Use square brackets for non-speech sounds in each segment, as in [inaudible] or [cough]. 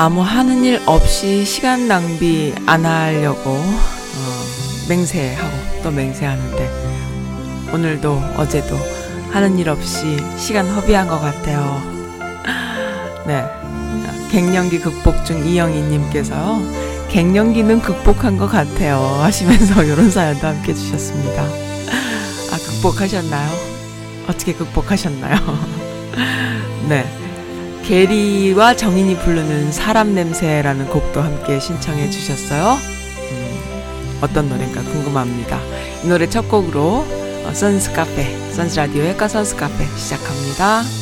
아무 하는 일 없이 시간 낭비 안 하려고 어, 맹세하고 또 맹세하는데 오늘도 어제도 하는 일 없이 시간 허비한 것 같아요. 네, 갱년기 극복 중 이영희님께서 갱년기는 극복한 것 같아요 하시면서 [laughs] 이런 사연도 함께 주셨습니다. 아 극복하셨나요? 어떻게 극복하셨나요? [laughs] 네. 게리와 정인이 부르는 사람 냄새라는 곡도 함께 신청해 주셨어요. 음, 어떤 노래인가 궁금합니다. 이 노래 첫 곡으로 어, 선스 카페, 선스 라디오의 까 선스 카페 시작합니다.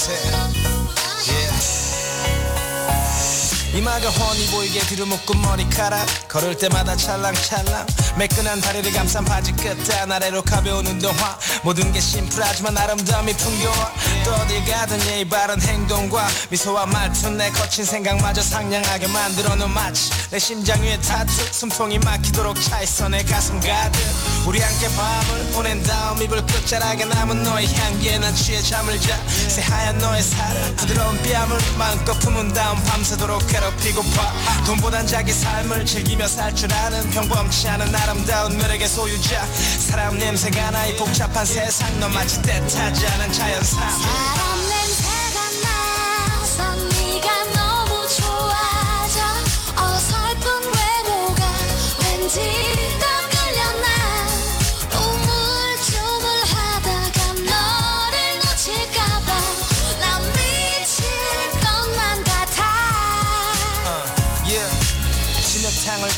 사람 냄새 yeah. 이마가 훤히 보이게 뒤로 묶은 머리카락. 걸을 때마다 찰랑찰랑. 매끈한 다리를 감싼 바지 끝에 아래로 가벼운 운동화. 모든 게 심플하지만 아름다움이 풍겨와 또 어딜 가든 예의 바른 행동과 미소와 말투 내 거친 생각마저 상냥하게 만들어 놓은 마치 내 심장 위에 타투. 숨통이 막히도록 차있어 내 가슴 가득. 우리 함께 밤을 보낸 다음 이불 끝자락에 남은 너의 향기에 난 취해 잠을 자. 새하얀 너의 살을 부드러운 뺨을 마음껏 품은 다음 밤새도록 괴롭히고파. 돈보단 자기 삶을 즐기며 살 줄 아는 평범치 않은 아름다운 매력의 소유자. 사람 냄새가 나이 복잡한 세상 넌 마치 때타지 않은 자연산 사람 냄새가 나서 네가 너무 좋아져. 어설픈 외모가 왠지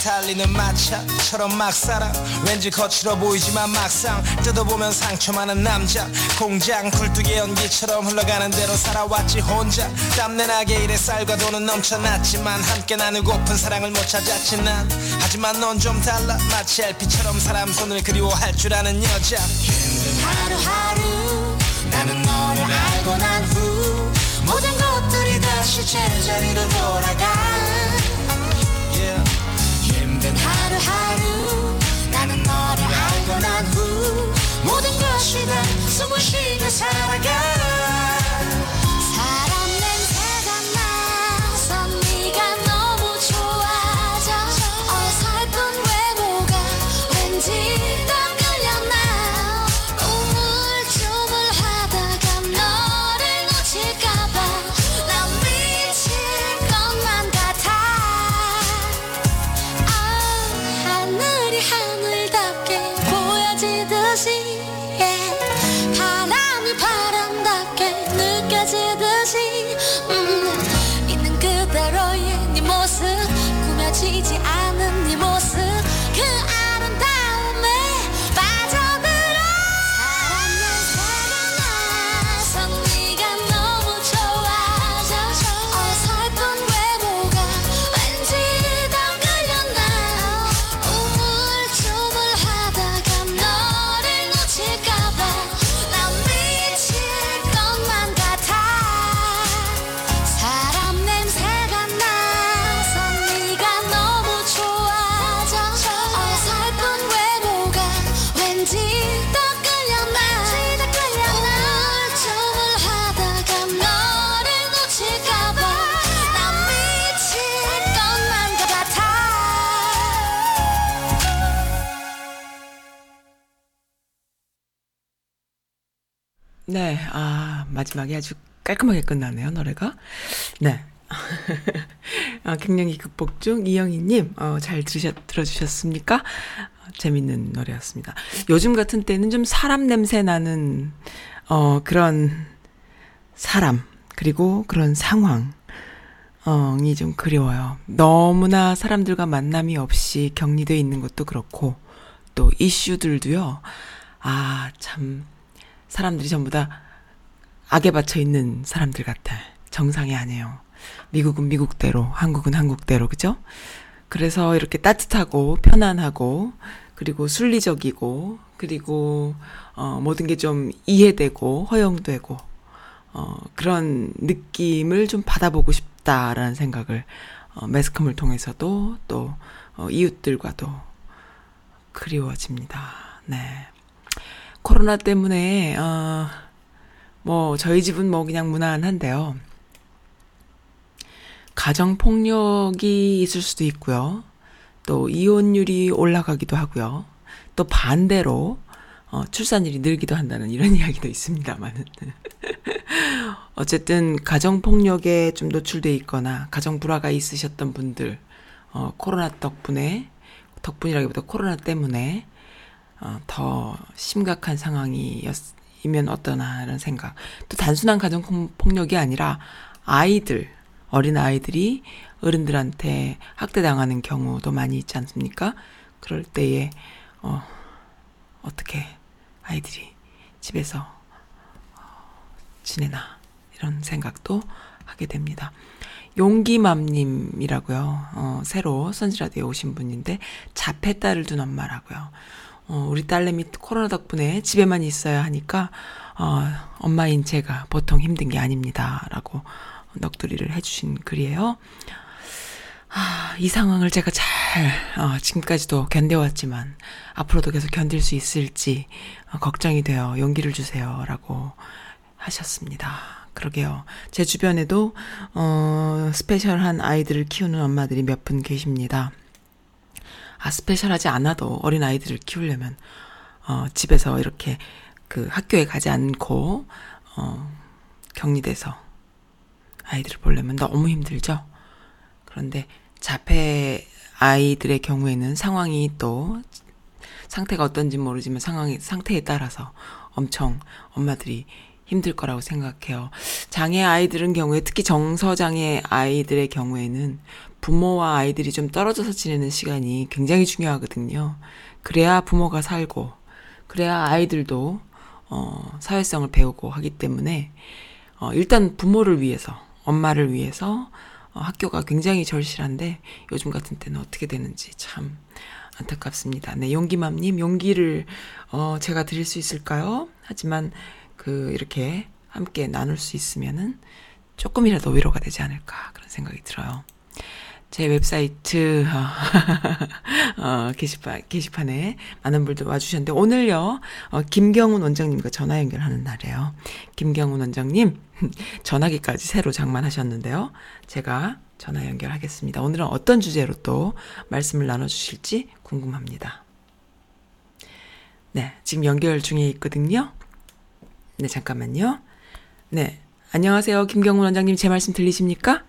달리는 마차처럼 막 살아. 왠지 거칠어 보이지만 막상 뜯어보면 상처 많은 남자. 공장 굴뚝의 연기처럼 흘러가는 대로 살아왔지 혼자. 땀내나게 일에 쌀과 돈은 넘쳐났지만 함께 나누고픈 사랑을 못 찾았지 난. 하지만 넌 좀 달라. 마치 LP처럼 사람 손을 그리워할 줄 아는 여자. 하루하루 나는 너를 알고 난 후 모든 것들이 다시 제자리로 돌아가. 힘든 하루하루 나는 너를 알고 난 후 모든 것이 다 숨을 쉬며 살아가 마지막에 아주 깔끔하게 끝나네요, 노래가. 네. 아, [laughs] 갱년기 극복 중 이영희님, 어, 잘 들으셨, 들어주셨습니까? 어, 재밌는 노래였습니다. 요즘 같은 때는 좀 사람 냄새 나는, 어, 그런 사람, 그리고 그런 상황, 어, 이좀 그리워요. 너무나 사람들과 만남이 없이 격리되어 있는 것도 그렇고, 또 이슈들도요, 아, 참, 사람들이 전부 다 악에 받쳐 있는 사람들 같아. 정상이 아니에요. 미국은 미국대로, 한국은 한국대로, 그죠? 그래서 이렇게 따뜻하고 편안하고 그리고 순리적이고 그리고 어 모든 게 좀 이해되고 허용되고 어 그런 느낌을 좀 받아보고 싶다라는 생각을 어 매스컴을 통해서도 또 어 이웃들과도 그리워집니다. 네. 코로나 때문에 어 뭐 저희 집은 뭐 그냥 무난한데요. 가정 폭력이 있을 수도 있고요. 또 이혼율이 올라가기도 하고요. 또 반대로 어, 출산율이 늘기도 한다는 이런 [laughs] 이야기도 있습니다만은 [laughs] 어쨌든 가정 폭력에 좀 노출돼 있거나 가정 불화가 있으셨던 분들 어, 코로나 덕분에 덕분이라기보다 코로나 때문에 어, 더 심각한 상황이 면 어떠나라는 생각. 또 단순한 가정 폭력이 아니라 아이들 어린 아이들이 어른들한테 학대당하는 경우도 많이 있지 않습니까? 그럴 때에 어 어떻게 아이들이 집에서 어, 지내나 이런 생각도 하게 됩니다. 용기맘님이라고요. 어, 새로 선지라디오에 오신 분인데 자폐 딸을 둔 엄마라고요. 어, 우리 딸내미 코로나 덕분에 집에만 있어야 하니까 어, 엄마인 제가 보통 힘든 게 아닙니다 라고 넋두리를 해주신 글이에요. 아, 이 상황을 제가 잘, 어, 지금까지도 견뎌왔지만, 앞으로도 계속 견딜 수 있을지, 어, 걱정이 되어 용기를 주세요. 라고 하셨습니다. 그러게요. 제 주변에도, 어, 스페셜한 아이들을 키우는 엄마들이 몇 분 계십니다. 아, 스페셜하지 않아도 어린 아이들을 키우려면, 어, 집에서 이렇게 그 학교에 가지 않고, 어, 격리돼서 아이들을 보려면 너무 힘들죠. 그런데 자폐 아이들의 경우에는 상황이 또 상태가 어떤지 모르지만 상황이 상태에 따라서 엄청 엄마들이 힘들 거라고 생각해요. 장애 아이들은 경우에 특히 정서장애 아이들의 경우에는 부모와 아이들이 좀 떨어져서 지내는 시간이 굉장히 중요하거든요. 그래야 부모가 살고 그래야 아이들도 어 사회성을 배우고 하기 때문에 어 일단 부모를 위해서 엄마를 위해서 어, 학교가 굉장히 절실한데 요즘 같은 때는 어떻게 되는지 참 안타깝습니다. 네, 용기맘님 용기를 어 제가 드릴 수 있을까요? 하지만 그 이렇게 함께 나눌 수 있으면은 조금이라도 위로가 되지 않을까 그런 생각이 들어요. 제 웹사이트 [laughs] 어, 어, 게시판 게시판에 많은 분들 와주셨는데 오늘요 어, 김경훈 원장님과 전화 연결하는 날이에요. 김경훈 원장님 [laughs] 전화기까지 새로 장만하셨는데요. 제가 전화 연결하겠습니다. 오늘은 어떤 주제로 또 말씀을 나눠주실지 궁금합니다. 네, 지금 연결 중에 있거든요. 네, 잠깐만요. 네, 안녕하세요. 김경훈 원장님 제 말씀 들리십니까?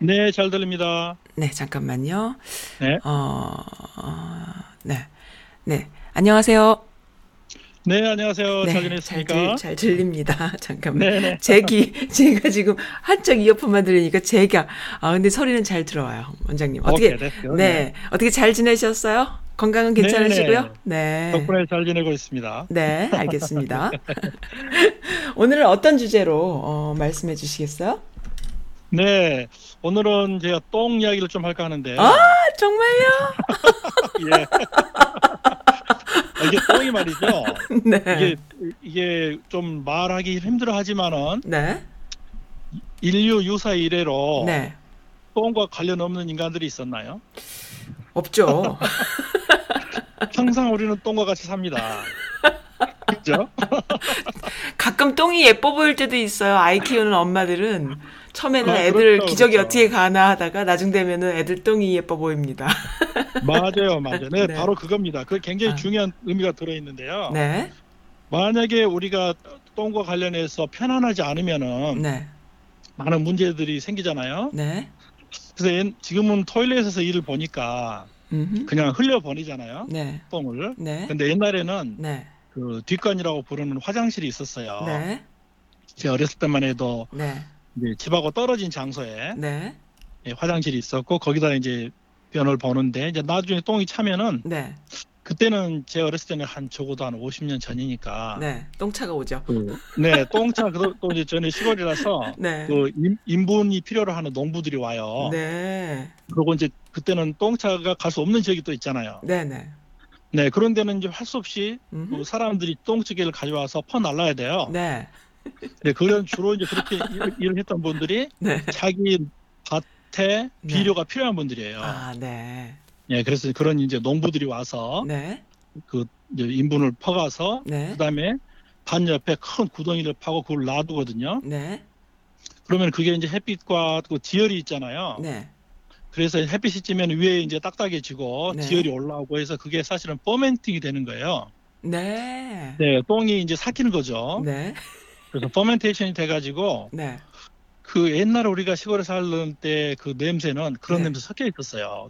네, 잘 들립니다. 네, 잠깐만요. 네. 어, 어 네. 네. 안녕하세요. 네, 안녕하세요. 네, 잘 지냈습니까? 잘, 들, 잘 들립니다. [laughs] 잠깐만. 네, 네. 제기, [laughs] 제가 지금 한쪽 이어폰만 들으니까 제가, 아, 근데 소리는 잘 들어와요. 원장님. 어떻게, 오케이, 됐어요. 네. 네. 어떻게 잘 지내셨어요? 건강은 네, 괜찮으시고요? 네. 덕분에 잘 지내고 있습니다. 네, 알겠습니다. [laughs] 오늘은 어떤 주제로, 어, 말씀해 주시겠어요? 네, 오늘은 제가 똥 이야기를 좀 할까 하는데. 아, 정말요? [laughs] 예. 이게 똥이 말이죠. [laughs] 네. 이게 이게 좀 말하기 힘들어하지만은 네. 인류 유사 이래로 네. 똥과 관련 없는 인간들이 있었나요? 없죠. [laughs] 항상 우리는 똥과 같이 삽니다. 그죠? 가끔 똥이 예뻐 보일 때도 있어요. 아이 키우는 엄마들은 처음에는 아, 애들 그렇죠, 기저귀 그렇죠. 어떻게 가나 하다가 나중 되면은 애들 똥이 예뻐 보입니다. [laughs] 맞아요, 맞아요. 네, 네. 바로 그겁니다. 그 굉장히 아. 중요한 의미가 들어 있는데요. 네. 만약에 우리가 똥과 관련해서 편안하지 않으면은 네. 많은 문제들이 생기잖아요. 네. 그래서 옛- 지금은 토일렛에서 일을 보니까 음흠. 그냥 흘려 버리잖아요. 네. 똥을. 네. 근데 옛날에는 네. 그 뒷관이라고 부르는 화장실이 있었어요. 네. 제가 어렸을 때만 해도 네. 이제 집하고 떨어진 장소에 네. 예, 화장실이 있었고 거기다 이제 변을 보는데 이제 나중에 똥이 차면은 네. 그때는 제 어렸을 때는 한 적어도 한 50년 전이니까 네. 똥차가 오죠. 그, 네 똥차 그- 또 이제 전에 시골이라서 [laughs] 네. 그 인, 인분이 필요로 하는 농부들이 와요. 네. 그리고 이제 그때는 똥차가 갈 수 없는 지역이 또 있잖아요. 네, 네. 네 그런 데는 이제 할 수 없이. 그 사람들이 똥찌개를 가져와서 퍼 날라야 돼요. 네. 네, 그런 주로 이제 그렇게 일, 일을 했던 분들이 [laughs] 네. 자기 밭에 비료가 필요한 분들이에요. 아, 네. 예, 그래서 그런 이제 농부들이 와서 네. 그 인분을 퍼가서 네. 그다음에 반 옆에 큰 구덩이를 파고 그걸 놔두거든요. 네. 그러면 그게 이제 햇빛과 그 지열이 있잖아요. 네. 그래서 햇빛이 찌면 위에 이제 딱딱해지고 네. 지열이 올라오고 해서 그게 사실은 퍼멘팅이 되는 거예요. 네. 네, 똥이 이제 삭히는 거죠. 네. 그래서 퍼멘테이션이 돼가지고 네. 그 옛날에 우리가 시골에 살던 때 그 냄새는 그런 네. 냄새 섞여 있었어요.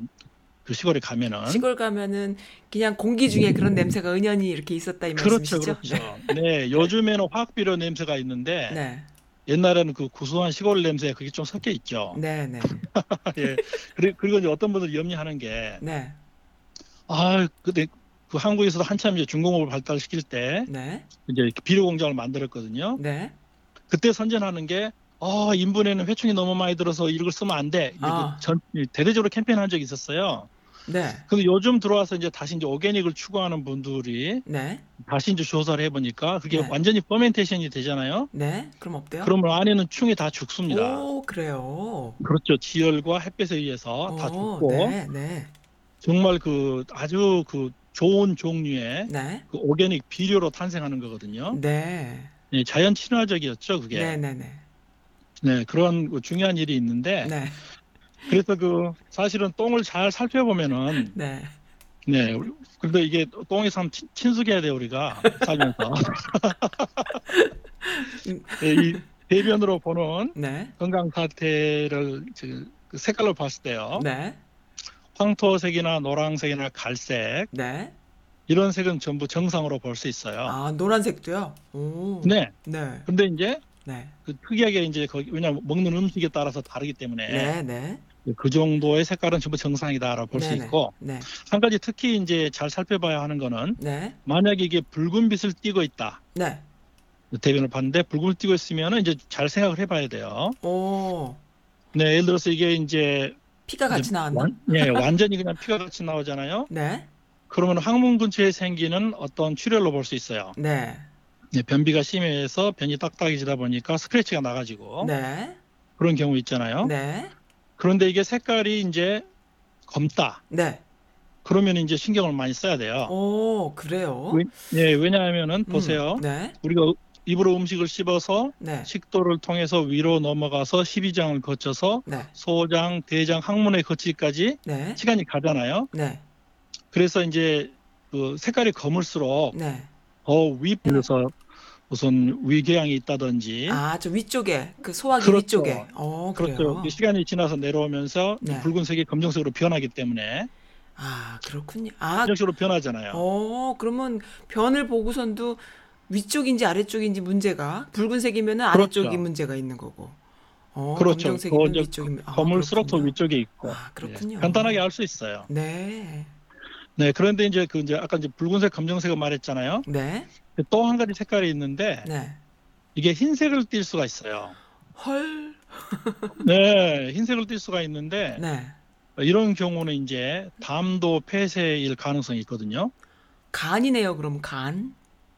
그 시골에 가면은. 시골 가면은 그냥 공기 중에 그런 냄새가 은연히 이렇게 있었다 이 그렇죠, 말씀이시죠? 그렇죠. 네, 요즘에는 화학 비료 냄새가 있는데 네. 옛날에는 그 구수한 시골 냄새 그게 좀 섞여 있죠. 네, 네. [laughs] 예. 그리- 그리고 이제 어떤 분들이 염려하는 게, 네. 아, 근데 그 한국에서도 한참 이제 중공업을 발달시킬 때 네. 이제 비료 공장을 만들었거든요. 네. 그때 선전하는 게, 아, 인분에는 회충이 너무 많이 들어서 이걸 쓰면 안 돼. 아. 전, 대대적으로 캠페인한 적이 있었어요. 네. 근데 요즘 들어와서 이제 다시 이제 오게닉을 추구하는 분들이 네. 다시 이제 조사를 해보니까 그게 네. 완전히 퍼멘테이션이 되잖아요. 네. 그럼 없대요? 그러면 안에는 충이 다 죽습니다. 오, 그래요. 그렇죠. 지열과 햇빛에 의해서 다 오, 죽고 네, 네. 정말 그 아주 그 좋은 종류의 네. 그 오게닉 비료로 탄생하는 거거든요. 네. 예, 자연 친화적이었죠, 그게. 네, 네, 네, 네. 그런 그 중요한 일이 있는데 네. 그래서 그 사실은 똥을 잘 살펴보면은 네. 네. 근데 이게 똥이 참 친- 친숙해야 돼요, 우리가 살면서. 예, [laughs] 이 대변으로 보는 네. 건강 상태를 그 색깔로 봤을 때요. 네. 황토색이나 노란색이나 갈색 네. 이런 색은 전부 정상으로 볼 수 있어요. 아, 노란색도요? 오. 네. 네. 근데 이제 네. 그 특이하게 이제 거기 왜냐면 먹는 음식에 따라서 다르기 때문에 네, 네. 그 정도의 색깔은 전부 정상이다라고 볼수 네네. 있고 네. 한 가지 특히 이제 잘 살펴봐야 하는 거는 네. 만약에 이게 붉은 빛을 띠고 있다 네. 대변을 봤는데 붉은 빛을 띠고 있으면은 이제 잘 생각을 해봐야 돼요. 오. 네, 예를 들어서 이게 이제 피가 같이 나왔나? 완, 예, 완전히 그냥 피가 같이 나오잖아요. 네. 그러면 항문 근처에 생기는 어떤 출혈로 볼 수 있어요. 네. 예, 변비가 심해서 변이 딱딱해지다 보니까 스크래치가 나가지고 네. 그런 경우 있잖아요. 네. 그런데 이게 색깔이 이제 검다. 네. 그러면 이제 신경을 많이 써야 돼요. 오, 그래요? 왜- 예, 왜냐하면은 음, 보세요. 네. 우리가 입으로 음식을 씹어서 네. 식도를 통해서 위로 넘어가서 십이장을 거쳐서 네. 소장, 대장, 항문에 거치기까지 네. 시간이 가잖아요. 네. 그래서 이제 그 색깔이 검을수록 네. 더 위에서 무슨 위궤양이 있다든지 아, 저 위쪽에 그 소화기 그렇죠. 위쪽에. 어. 그렇죠. 시간이 지나서 내려오면서 네. 붉은색이 검정색으로 변하기 때문에 아, 그렇군요. 아, 검정색으로 변하잖아요. 어, 그러면 변을 보고선도 위쪽인지 아래쪽인지 문제가 붉은색이면 그렇죠. 아래쪽이 문제가 있는 거고. 어, 그렇죠. 검정색이면 이제 위쪽이면 아, 검을수록 더 그렇군요. 위쪽에 있고 아, 그렇군요. 예, 간단하게 알 수 있어요. 네. 네, 그런데 이제 그 이제 아까 이제 붉은색, 검정색을 말했잖아요. 네. 또 한 가지 색깔이 있는데 네. 이게 흰색을 띌 수가 있어요. 헐. [laughs] 네, 흰색을 띌 수가 있는데 네. 이런 경우는 이제 담도 폐쇄일 가능성이 있거든요. 간이네요, 그럼 간.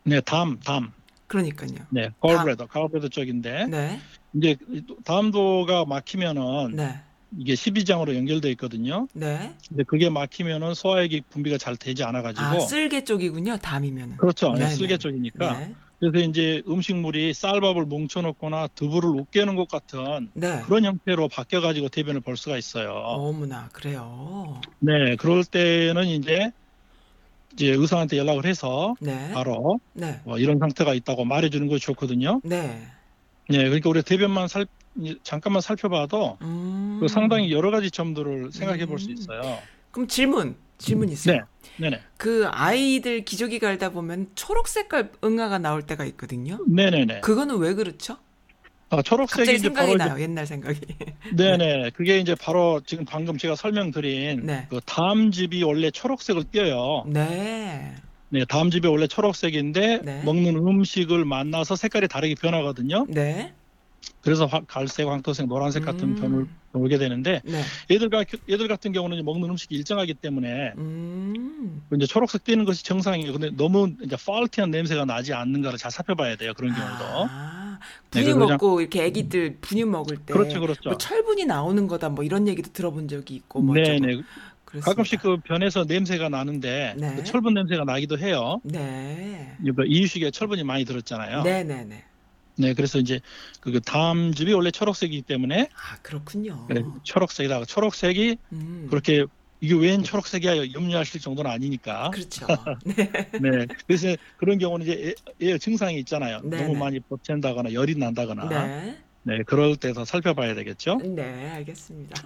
네, 담, 담. 그러니까요. 네, 가울브레더, 가울브레더 쪽인데 네. 이제 담도가 막히면은 네. 이게 12장으로 연결돼 있거든요. 네. 근데 그게 막히면은 소화액이 분비가 잘 되지 않아 가지고 아, 쓸개 쪽이군요, 담이면은. 그렇죠. 네. 쓸개 쪽이니까. 네. 그래서 이제 음식물이 쌀밥을 뭉쳐놓거나 두부를 으깨는 것 같은 네. 그런 형태로 바뀌어가지고 대변을 볼 수가 있어요. 어머나, 그래요. 네, 그럴 때는 이제 이제 의사한테 연락을 해서 네. 바로 네. 뭐 이런 상태가 있다고 말해주는 것이 좋거든요. 네. 네, 그러니까 우리 대변만 살 잠깐만 살펴봐도 음. 그 상당히 여러 가지 점들을 생각해 볼수 음. 있어요. 그럼 질문. 질문 있어요. 네. 네네. 그 아이들 기저귀 갈다 보면 초록 색깔 응아가 나올 때가 있거든요. 네 네 네. 그거는 왜 그렇죠? 아, 초록색이 이제 바로 이제 나요. 옛날 생각이. 네네. [laughs] 그게 이제 바로 지금 방금 제가 설명드린 네. 그 다음 집이 원래 초록색을 띄어요. 네. 네, 다음 집이 원래 초록색인데 네. 먹는 음식을 만나서 색깔이 다르게 변하거든요. 네. 그래서 화- 갈색, 황토색, 노란색 같은 음. 변을 돌게 되는데 네. 얘들, 가, 얘들 같은 경우는 먹는 음식이 일정하기 때문에 음. 이제 초록색 띄는 것이 정상이에요. 근데 너무 이제 파울티한 냄새가 나지 않는가를 잘 살펴봐야 돼요. 그런 경우도. 아, 네, 분유 그래서 먹고 이렇게 아기들 분유 먹을 때 그렇죠, 그렇죠. 뭐 철분이 나오는 거다 뭐 이런 얘기도 들어본 적이 있고 뭐 네네. 어쩌고 그렇습니다. 가끔씩 그 변에서 냄새가 나는데 네. 그 철분 냄새가 나기도 해요. 네. 이유식에 철분이 많이 들었잖아요. 네, 네, 네. 네, 그래서 이제 그 다음 집이 원래 초록색이기 때문에 아, 그렇군요. 네, 초록색이다. 초록색이 음. 그렇게 이게 웬 초록색이야 염려하실 정도는 아니니까. 그렇죠. [laughs] 네. 네, 그래서 그런 경우는 이제 애, 애 증상이 있잖아요. 네, 너무 네. 많이 버틴다거나 열이 난다거나. 네. 네. 그럴 때도 살펴봐야 되겠죠. 네, 알겠습니다.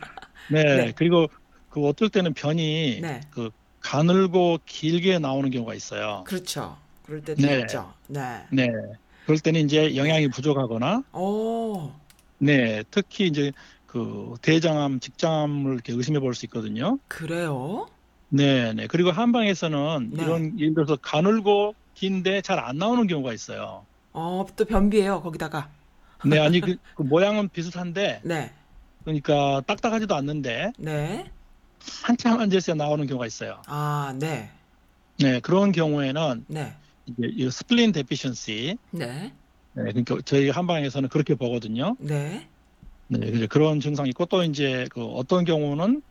네, [laughs] 네. 그리고 그 어떨 때는 변이 네. 그 가늘고 길게 나오는 경우가 있어요. 그렇죠. 그럴 때도 네. 있죠. 네. 네, 그럴 때는 이제 영양이 부족하거나, 오. 네, 특히 이제 그 대장암, 직장암을 이렇게 의심해 볼 수 있거든요. 그래요? 네, 네. 그리고 한방에서는 네. 이런 예를 들어서 가늘고 긴데 잘 안 나오는 경우가 있어요. 어, 또 변비예요, 거기다가. 네, 아니 그, 그 모양은 비슷한데 [laughs] 네. 그러니까 딱딱하지도 않는데 네. 한참 앉아서 나오는 경우가 있어요. 아, 네. 네, 그런 경우에는 네. 이제 이 spleen deficiency, 네. 네, 그러니까 저희 한방에서는 그렇게 보거든요. 네. 네, 그런 증상이 있고 또 이제 그 어떤 경우는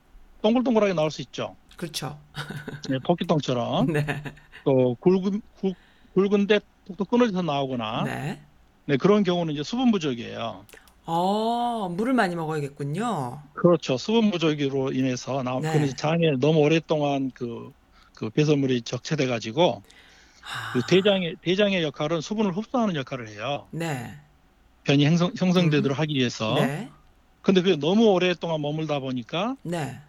동글동글하게 나올 수 있죠. 그렇죠. [laughs] 네, 토끼똥처럼 네. 또 굵은 굵, 굵은데 톡톡 끊어져서 나오거나 네. 네. 그런 경우는 이제 수분 부족이에요. 어, 물을 많이 먹어야겠군요. 그렇죠. 수분 부족으로 인해서 나 네. 그 장에 너무 오랫동안 그, 그 배설물이 적체돼 가지고 아, 그 대장의 대장의 역할은 수분을 흡수하는 역할을 해요. 네. 변이 형성, 형성되도록 하기 위해서. 네. 근데 그게 너무 오랫동안 머물다 보니까 네.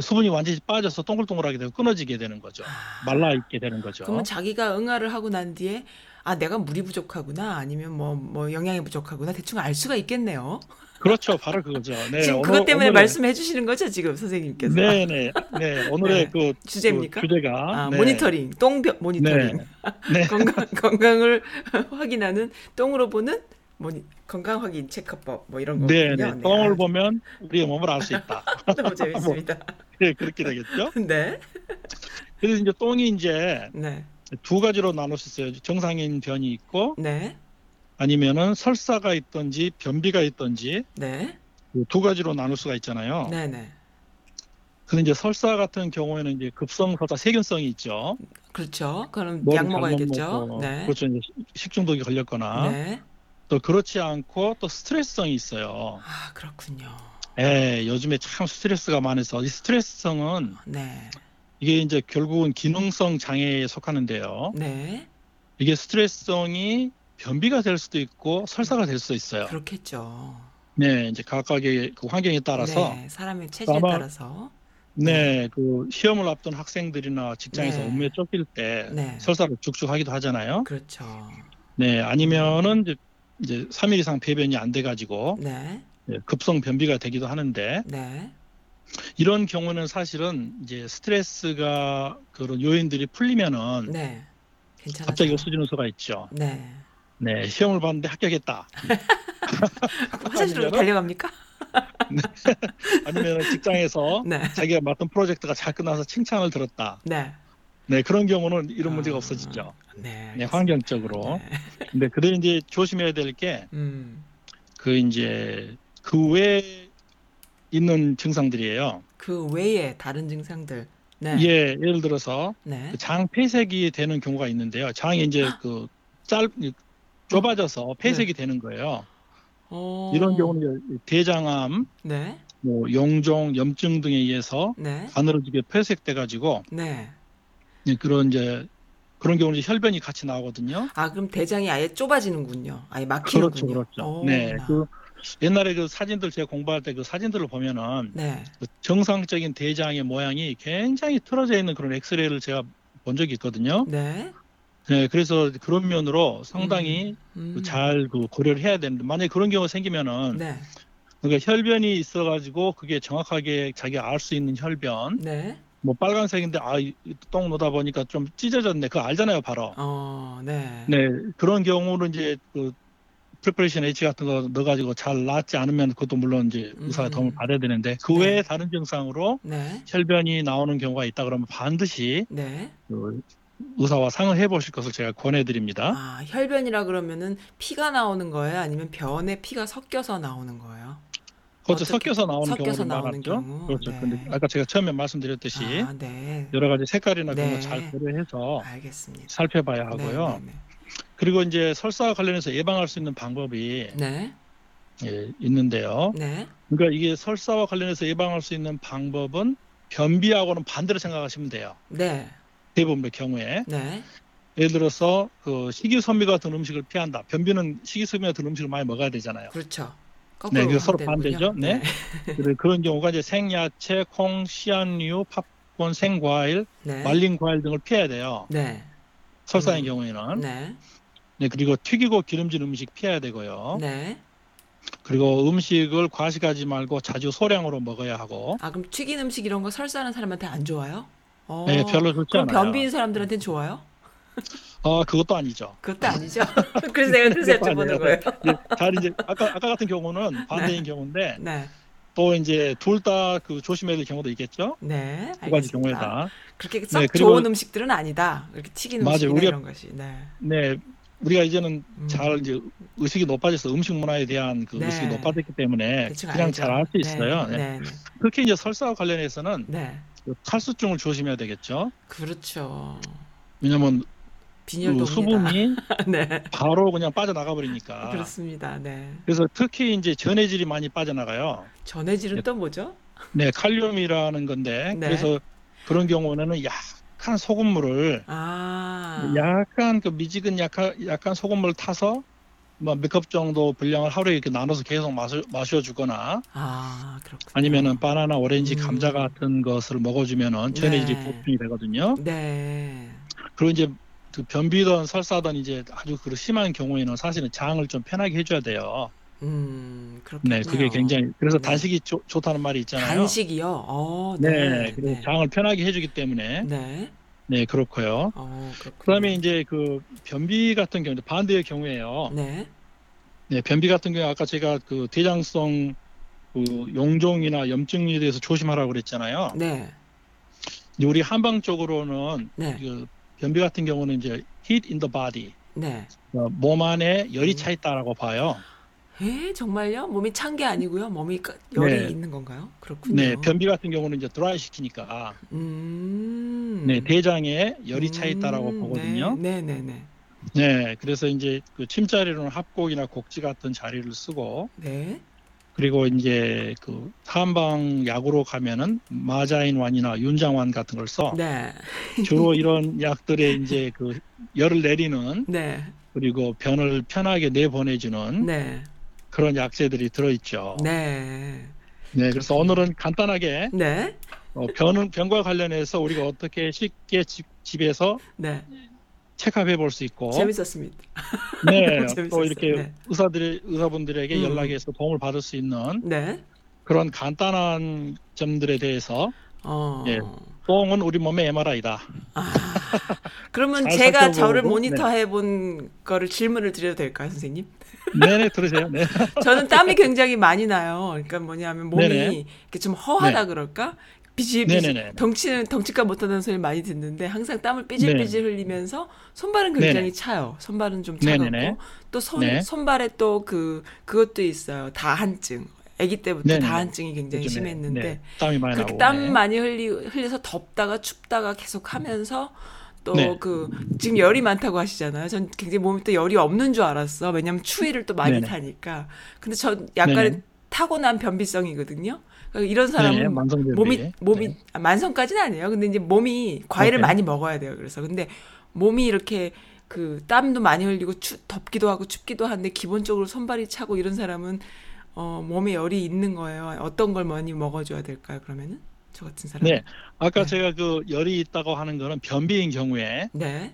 수분이 완전히 빠져서 동글동글하게 되고 끊어지게 되는 거죠. 말라 있게 되는 거죠. 그러면 자기가 응아를 하고 난 뒤에 아, 내가 물이 부족하구나 아니면 뭐뭐 영양이 부족하구나 대충 알 수가 있겠네요. 그렇죠. 바로 그거죠. 네, 지금 오늘- 그것 때문에 오늘의- 말씀해 주시는 거죠, 지금 선생님께서. 네, 네, 네. 오늘의 네. 그 주제입니까? 그 주제가 아, 네. 모니터링, 똥변 모니터링. [laughs] 네. 건강 건강을 [laughs] 확인하는 똥으로 보는 모니, 건강 확인 체크법 뭐 이런 네, 거군요. 네. 똥을 아, 보면 우리의 몸을 알 수 있다. [laughs] 너무 재밌습니다. 네, 그렇게 되겠죠. 네. 그래서 이제 똥이 이제 네. 두 가지로 나눌 수 있어요. 정상인 변이 있고 네. 아니면은 설사가 있든지 변비가 있든지 네. 그두 가지로 나눌 수가 있잖아요. 네, 네. 근데 이제 설사 같은 경우에는 이제 급성 설사 세균성이 있죠. 그렇죠. 그럼 약 먹어야겠죠. 네. 그렇죠. 이제 식중독이 걸렸거나 네. 또 그렇지 않고 또 스트레스성이 있어요. 아, 그렇군요. 예, 요즘에 참 스트레스가 많아서 이 스트레스성은 네. 이게 이제 결국은 기능성 장애에 속하는데요. 네. 이게 스트레스성이 변비가 될 수도 있고 설사가 될 수도 있어요. 그렇겠죠. 네, 이제 각각의 그 환경에 따라서 네. 사람의 체질에 아마- 따라서 네, 그 시험을 앞둔 학생들이나 직장에서 네. 업무에 쫓길 때 네. 설사를 죽죽 하기도 하잖아요. 그렇죠. 네, 아니면은 이제, 이제 3일 이상 배변이 안 돼 가지고 네. 급성 변비가 되기도 하는데 네. 이런 경우는 사실은 이제 스트레스가 그런 요인들이 풀리면은 네. 갑자기 수가 있죠. 네. 네, 시험을 봤는데 합격했다. [laughs] 화장실로 달려갑니까? [laughs] 아니면 직장에서 네. 자기가 맡은 프로젝트가 잘 끝나서 칭찬을 들었다. 네. 네, 그런 경우는 이런 문제가 아, 없어지죠. 네. 네. 환경적으로. 네. 근데 그래 이제 조심해야 될 게그 음. 이제 그 외에 있는 증상들이에요. 그 외에 다른 증상들. 네. 예, 예를 들어서 네. 그 장 폐색이 되는 경우가 있는데요. 장이 이제 그 짧, 좁아져서 폐색이 되는 거예요. 어. 이런 경우는 대장암, 네. 뭐 용종, 염증 등에 의해서 네. 가늘어지게 폐색돼 가지고 네. 예, 그런 이제 그런 경우는 이제 혈변이 같이 나오거든요. 아, 그럼 대장이 아예 좁아지는군요. 아예 그렇죠, 막히는군요. 그렇죠. 오, 네, 나. 그 옛날에 그 사진들 제가 공부할 때 그 사진들을 보면은 네. 그 정상적인 대장의 모양이 굉장히 틀어져 있는 그런 엑스레이를 제가 본 적이 있거든요. 네. 네, 그래서 그런 면으로 상당히 음. 그 잘그 고려를 해야 되는데 만약에 그런 경우가 생기면은 네. 그러니까 혈변이 있어가지고 그게 정확하게 자기가 알 수 있는 혈변 네. 뭐 빨간색인데 아똥 놓다 보니까 좀 찢어졌네 그거 알잖아요 바로 어, 네. 네 그런 경우는 이제 그 Preparation H 같은 거 넣어가지고 잘 낫지 않으면 그것도 물론 이제 의사가 음. 도움을 받아야 되는데 그 네. 외에 다른 증상으로 네. 혈변이 나오는 경우가 있다 그러면 반드시 네. 그 의사와 상의해 보실 것을 제가 권해드립니다. 아, 혈변이라 그러면은 피가 나오는 거예요? 아니면 변에 피가 섞여서 나오는 거예요? 어떻게- 섞여서 나오는 섞여서 나오는 말하죠. 경우? 그렇죠. 네. 근데 아까 제가 처음에 말씀드렸듯이 아, 네. 여러 가지 색깔이나 그런 네. 거잘 고려해서 알겠습니다. 살펴봐야 하고요. 네, 그리고 이제 설사와 관련해서 예방할 수 있는 방법이 네. 예, 있는데요. 네. 네. 그러니까 이게 설사와 관련해서 예방할 수 있는 방법은 변비하고는 반대로 생각하시면 돼요. 네. 대부분의 경우에 네. 예를 들어서 그 식이섬유가 든 음식을 피한다. 변비는 식이섬유가 든 음식을 많이 먹어야 되잖아요. 그렇죠. 네, 그게 서로. 반대죠. 네. [laughs] 그래- 그런 경우가 이제 생야채, 콩, 씨앗류, 팝콘, 생과일, 네. 말린 과일 등을 피해야 돼요. 네. 설사의 음. 경우에는. 네. 네, 그리고 튀기고 기름진 음식 피해야 되고요. 네. 그리고 음식을 과식하지 말고 자주 소량으로 먹어야 하고. 아, 그럼 튀긴 음식 이런 거 설사하는 사람한테 안 좋아요? 어. 네, 별로 좋지 그럼 않아요. 변비인 사람들한테는 좋아요? 아, 그것도 아니죠. 그것도 아니죠. [laughs] 그래서 내가 그래서 여쭤보는. 거예요. 잘 이제 아까 아까 같은 경우는 [laughs] 반대인 경우인데 네. 또 이제 둘 다 그 조심해야 될 경우도 있겠죠. 네. 두 가지 알겠습니다. 경우에 다. 그렇게 썩 네, 좋은 음식들은 아니다. 이렇게 튀긴 우리가- 이런 것이. 네. 네, 우리가 이제는 음. 잘 이제 의식이 높아져서 음식 문화에 대한 그 네. 의식이 높아졌기 때문에 대충 그냥. 잘 알 수 있어요. 네. 네. 네. 네. 특히 이제 설사와 관련해서는 네. 그 탈수증을 조심해야 되겠죠. 그렇죠. 빈혈도 그 수분이 [laughs] 네. 바로 그냥 빠져나가 버리니까. 그렇습니다. 네. 그래서 특히 이제 전해질이 많이 빠져나가요. 전해질은 또 뭐죠? 네, 칼륨이라는 건데 네. 그래서 그런 경우는 약한 소금물을 아. 약간 그 미지근 약한 약간 소금물 타서 뭐몇 컵 정도 분량을 하루에 이렇게 나눠서 계속 마셔 마셔주거나 아. 아니면은 바나나, 오렌지, 음. 감자 같은 것을 먹어주면은 전해질이 네. 보충이 되거든요. 네. 그리고 이제 그 변비든 설사든 이제 아주 그 심한 경우에는 사실은 장을 좀 편하게 해줘야 돼요. 음, 그렇군요. 네, 그게 굉장히 그래서 네. 단식이 좋- 좋다는 말이 있잖아요. 단식이요. 어, 네, 네. 그리고 네. 장을 편하게 해주기 때문에 네. 네 그렇고요. 어. 그다음에 이제 그 변비 같은 경우 반대의 경우에요. 네. 네, 변비 같은 경우 아까 제가 그 대장성 그 용종이나 염증에 대해서 조심하라고 그랬잖아요. 네. 우리 한방 쪽으로는 네. 그 변비 같은 경우는 이제 heat in the body 네. 어, 몸 안에 열이 음. 차 있다라고 봐요. 에, 정말요? 몸이 찬 게 아니고요. 몸이 까- 열이 네. 있는 건가요? 그렇군요. 네, 변비 같은 경우는 이제 드라이 시키니까 음. 네, 대장에 열이 차 있다라고 음, 보거든요. 네, 네, 네. 네, 그래서 이제 그 침자리로는 합곡이나 곡지 같은 자리를 쓰고 네. 그리고 이제 그 한방 약으로 가면은 마자인완이나 윤장완 같은 걸 써. 네. 주로 이런 약들에 이제 그 열을 내리는 네. 그리고 변을 편하게 내보내주는 네. 그런 약재들이 들어있죠. 네. 네, 그래서 오늘은 간단하게 네. 어, 변은 변과 관련해서 우리가 어떻게 쉽게 집, 집에서 네. 체크해 볼 수 있고, 재밌었습니다. 네. [laughs] 또 이렇게 네. 의사들의 의사분들에게 음. 연락해서 도움을 받을 수 있는 네. 그런 간단한 점들에 대해서 어. 예. 똥은 우리 몸의 MRI다. 아. 그러면 잘 제가 살펴보고, 저를 네. 모니터해 본 거를 질문을 드려도 될까요, 선생님? 네네 들으세요. 네. [laughs] 저는 땀이 굉장히 많이 나요. 그러니까 뭐냐면 몸이 네네. 이렇게 좀 허하다 그럴까? 비지 비지 네네네. 덩치는 덩치가 못하다는 소리 많이 듣는데 항상 땀을 삐질삐질 흘리면서 손발은 굉장히 네네. 차요. 손발은 좀 차갑고. 또손 네. 손발에 또 그 그것도 있어요. 다한증. 아기 때부터 네네네. 다한증이 굉장히 요즘에, 심했는데 네, 땀이 많이 그렇게 나고. 땀 네. 많이 흘리 흘려서 덥다가 춥다가 계속 하면서 또 네. 그 지금 열이 많다고 하시잖아요. 전 굉장히 몸에 또 열이 없는 줄 알았어. 왜냐면 추위를 또 많이 네네. 타니까. 근데 전 약간. 타고난 변비성이거든요. 그러니까 이런 사람은 네. 몸이 몸이 네. 아, 만성까지는 아니에요. 근데 이제 몸이 과일을 네. 많이 먹어야 돼요. 그래서 근데 몸이 이렇게 그 땀도 많이 흘리고 추, 덥기도 하고 춥기도 한데 기본적으로 손발이 차고 이런 사람은 어 몸에 열이 있는 거예요. 어떤 걸 많이 먹어줘야 될까요? 그러면은 저 같은 사람. 네. 아까 네. 제가 그 열이 있다고 하는 거는 변비인 경우에 네.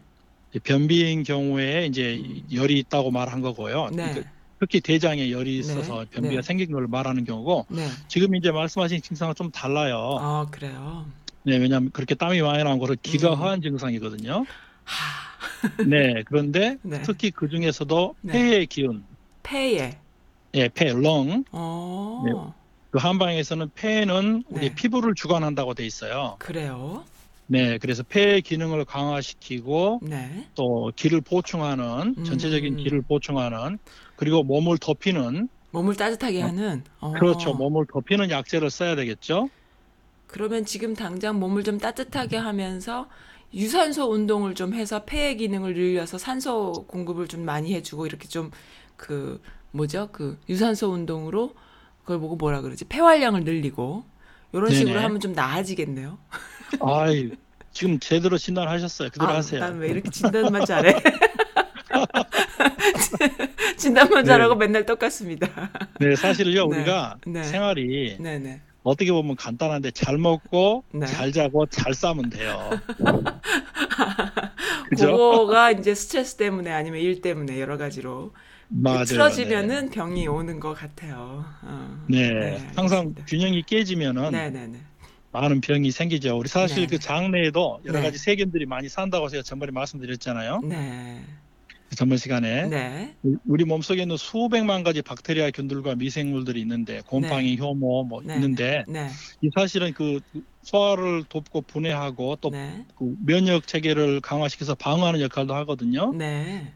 변비인 경우에 이제 열이 있다고 말한 거고요. 네. 그러니까 특히 대장에 열이 있어서 네. 변비가 네. 생긴 걸 말하는 경우고 네. 지금 이제 말씀하신 증상은 좀 달라요. 아 그래요. 네, 왜냐하면 그렇게 땀이 많이 나온 거는 기가 음. 허한 증상이거든요. 하. 네, 그런데 네. 특히 그 중에서도 네. 폐의 기운, 폐에. 예, 폐, 렁, 어. 네. 그 한방에서는 폐는 우리 네. 피부를 주관한다고 돼 있어요. 그래요. 네, 그래서 폐의 기능을 강화시키고 네. 또 기를 보충하는 음. 전체적인 기를 보충하는 그리고 몸을 덮이는 몸을 따뜻하게 하는. 어. 그렇죠 몸을 덮이는 약재를 써야 되겠죠. 그러면 지금 당장 몸을 좀 따뜻하게 하면서 유산소 운동을 좀 해서 폐의 기능을 늘려서 산소 공급을 좀 많이 해주고 이렇게 좀 그 뭐죠 그 유산소 운동으로 그걸 보고 뭐라 그러지 폐활량을 늘리고 이런 식으로. 하면 좀 나아지겠네요. 아이 [laughs] 지금 제대로 진단하셨어요. 그대로 하세요. 난 왜 이렇게 진단만 잘해? [laughs] 진단만 잘하고 맨날 똑같습니다. 네, 사실요 네. 우리가 네. 생활이 네네. 어떻게 보면 간단한데 잘 먹고 네. 잘 자고 잘 싸면 돼요. [laughs] 그죠? 그거가 이제 스트레스 때문에 아니면 일 때문에 여러 가지로 맞아요. 틀어지면은 병이 오는 것 같아요. 어. 네, 네. 항상. 균형이 깨지면은 네네네. 많은 병이 생기죠. 우리 사실 네. 그 장내에도 여러 네. 가지 세균들이 많이 산다고 제가 전번에 말씀드렸잖아요. 네. 전번 시간에 네. 우리 몸 속에 있는 수백만 가지 박테리아 균들과 미생물들이 있는데 곰팡이, 효모 뭐 네. 있는데 네. 이 사실은 그 소화를 돕고 분해하고 또 네. 그 면역 체계를 강화시켜서 방어하는 역할도 하거든요. 네.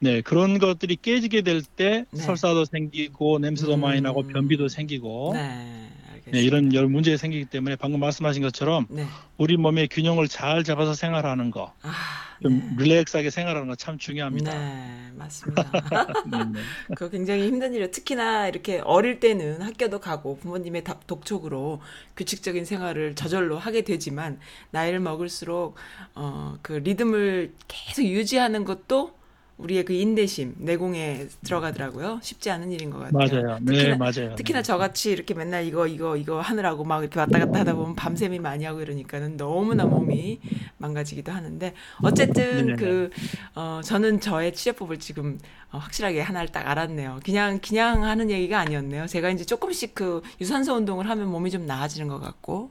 네, 그런 것들이 깨지게 될때 네. 설사도 생기고 냄새도 음. 많이 나고 변비도 생기고 네. 네, 알겠습니다. 이런 여러 문제가 생기기 때문에 방금 말씀하신 것처럼 네. 우리 몸의 균형을 잘 잡아서 생활하는 거, 아, 좀 릴렉스하게 생활하는 거 참 중요합니다. 네, 맞습니다. [laughs] 네, 네. [laughs] 그거 굉장히 힘든 일이에요. 특히나 이렇게 어릴 때는 학교도 가고 부모님의 다- 독촉으로 규칙적인 생활을 저절로 하게 되지만 나이를 먹을수록 어, 그 리듬을 계속 유지하는 것도 우리의 그 인내심, 내공에 들어가더라고요. 쉽지 않은 일인 것 같아요. 맞아요. 네, 특히나, 맞아요. 특히나 저같이 이렇게 맨날 이거 이거 이거 하느라고 막 이렇게 왔다 갔다 하다 보면 밤샘이 많이 하고 이러니까는 너무나 몸이 망가지기도 하는데 어쨌든 네네네. 그 어, 저는 저의 치료법을 지금 어, 확실하게 하나를 딱 알았네요. 그냥 그냥 하는 얘기가 아니었네요. 제가 이제 조금씩 그 유산소 운동을 하면 몸이 좀 나아지는 것 같고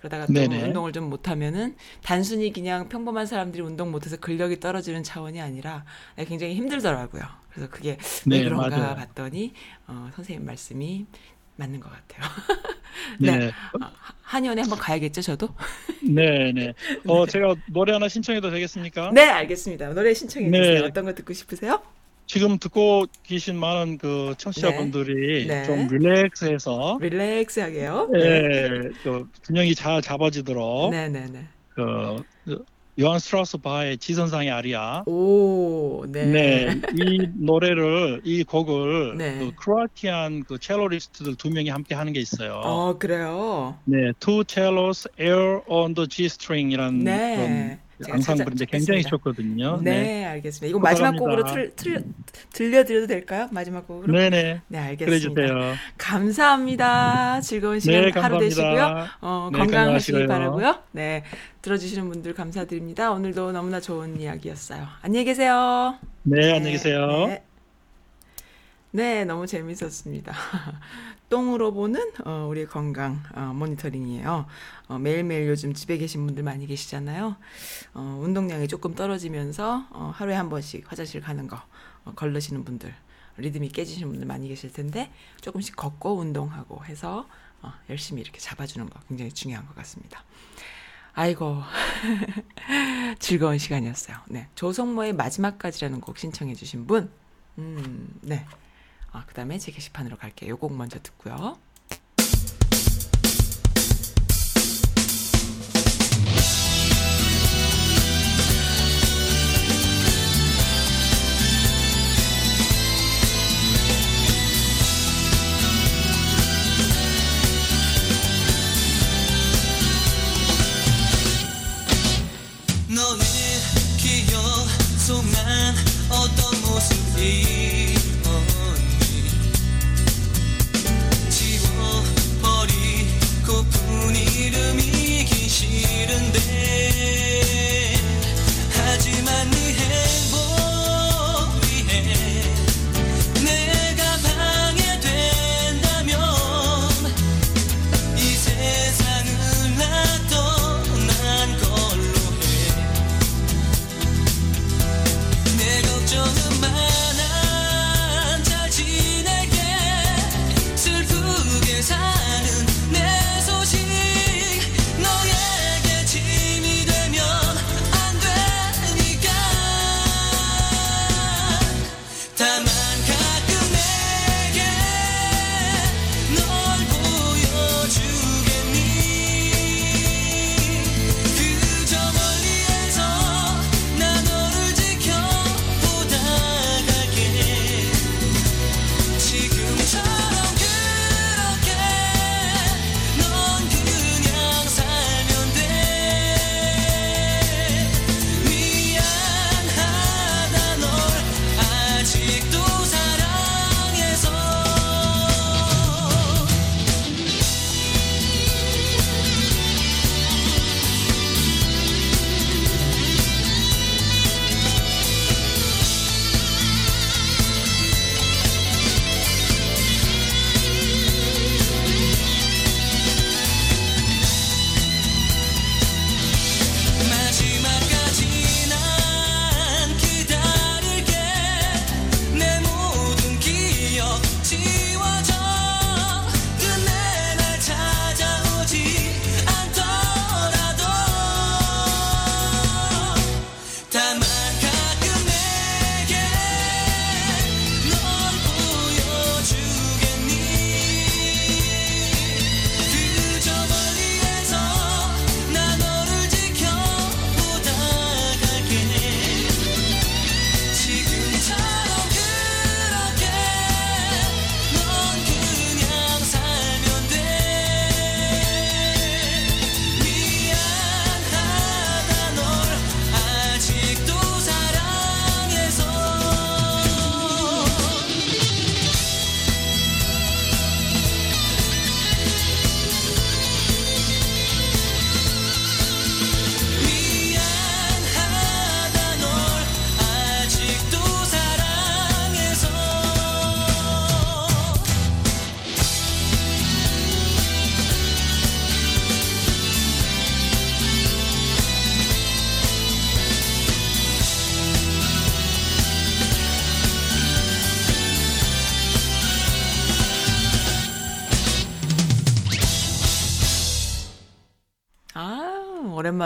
그러다가 또 네네. 운동을 좀 못하면은 단순히 그냥 평범한 사람들이 운동 못해서 근력이 떨어지는 차원이 아니라 굉장히 힘들더라고요. 그래서 그게 왜 네, 그런가 맞아요. 봤더니 어, 선생님 말씀이 맞는 것 같아요. [laughs] 네, 네. 아, 한의원에 한번 가야겠죠, 저도? [laughs] 네, 네. 어, 제가 노래 하나 신청해도 되겠습니까? 네, 알겠습니다. 노래 신청해 네. 주세요. 어떤 거 듣고 싶으세요? 지금 듣고 계신 많은 그 청취자분들이 네. 네. 좀 릴렉스해서 릴렉스하게요. 예, 그 균형이 잘 잡아지도록 네, 네, 네. 그, 그 요한 스트라우스 바의 지선상의 아리아 오, 네. 네, 이 노래를 이 곡을 네. 그 크로아티안 그 첼로리스트들 두 명이 함께 하는 게 있어요. 어, 그래요. 네, Two Cellos Air on the G String이라는 네. 제가 앙상블인데 굉장히. 좋거든요. 네, 알겠습니다. 이거 마지막 곡으로 틀, 틀, 들려드려도 될까요? 마지막 곡으로? 네, 네. 네, 알겠습니다. 그래주세요. 감사합니다. 즐거운 시간 네, 하루 되시고요. 어, 네, 건강하시고요. 바라고요. 네, 들어주시는 분들 감사드립니다. 오늘도 너무나 좋은 이야기였어요. 안녕히 계세요. 네, 안녕히 계세요. 네. 네, 너무 재밌었습니다. [laughs] 똥으로 보는 어, 우리의 건강 어, 모니터링이에요. 어, 매일매일 요즘 집에 계신 분들 많이 계시잖아요. 어, 운동량이 조금 떨어지면서 어, 하루에 한 번씩 화장실 가는 거 어, 걸르시는 분들, 리듬이 깨지시는 분들 많이 계실 텐데 조금씩 걷고 운동하고 해서 어, 열심히 이렇게 잡아주는 거 굉장히 중요한 것 같습니다. 아이고 [laughs] 즐거운 시간이었어요. 네, 조성모의 마지막까지라는 곡 신청해 주신 분, 음, 네. 아, 어, 그 다음에 제 게시판으로 갈게요. 요곡 먼저 듣고요. 너의 기억 속 난 어떤 모습이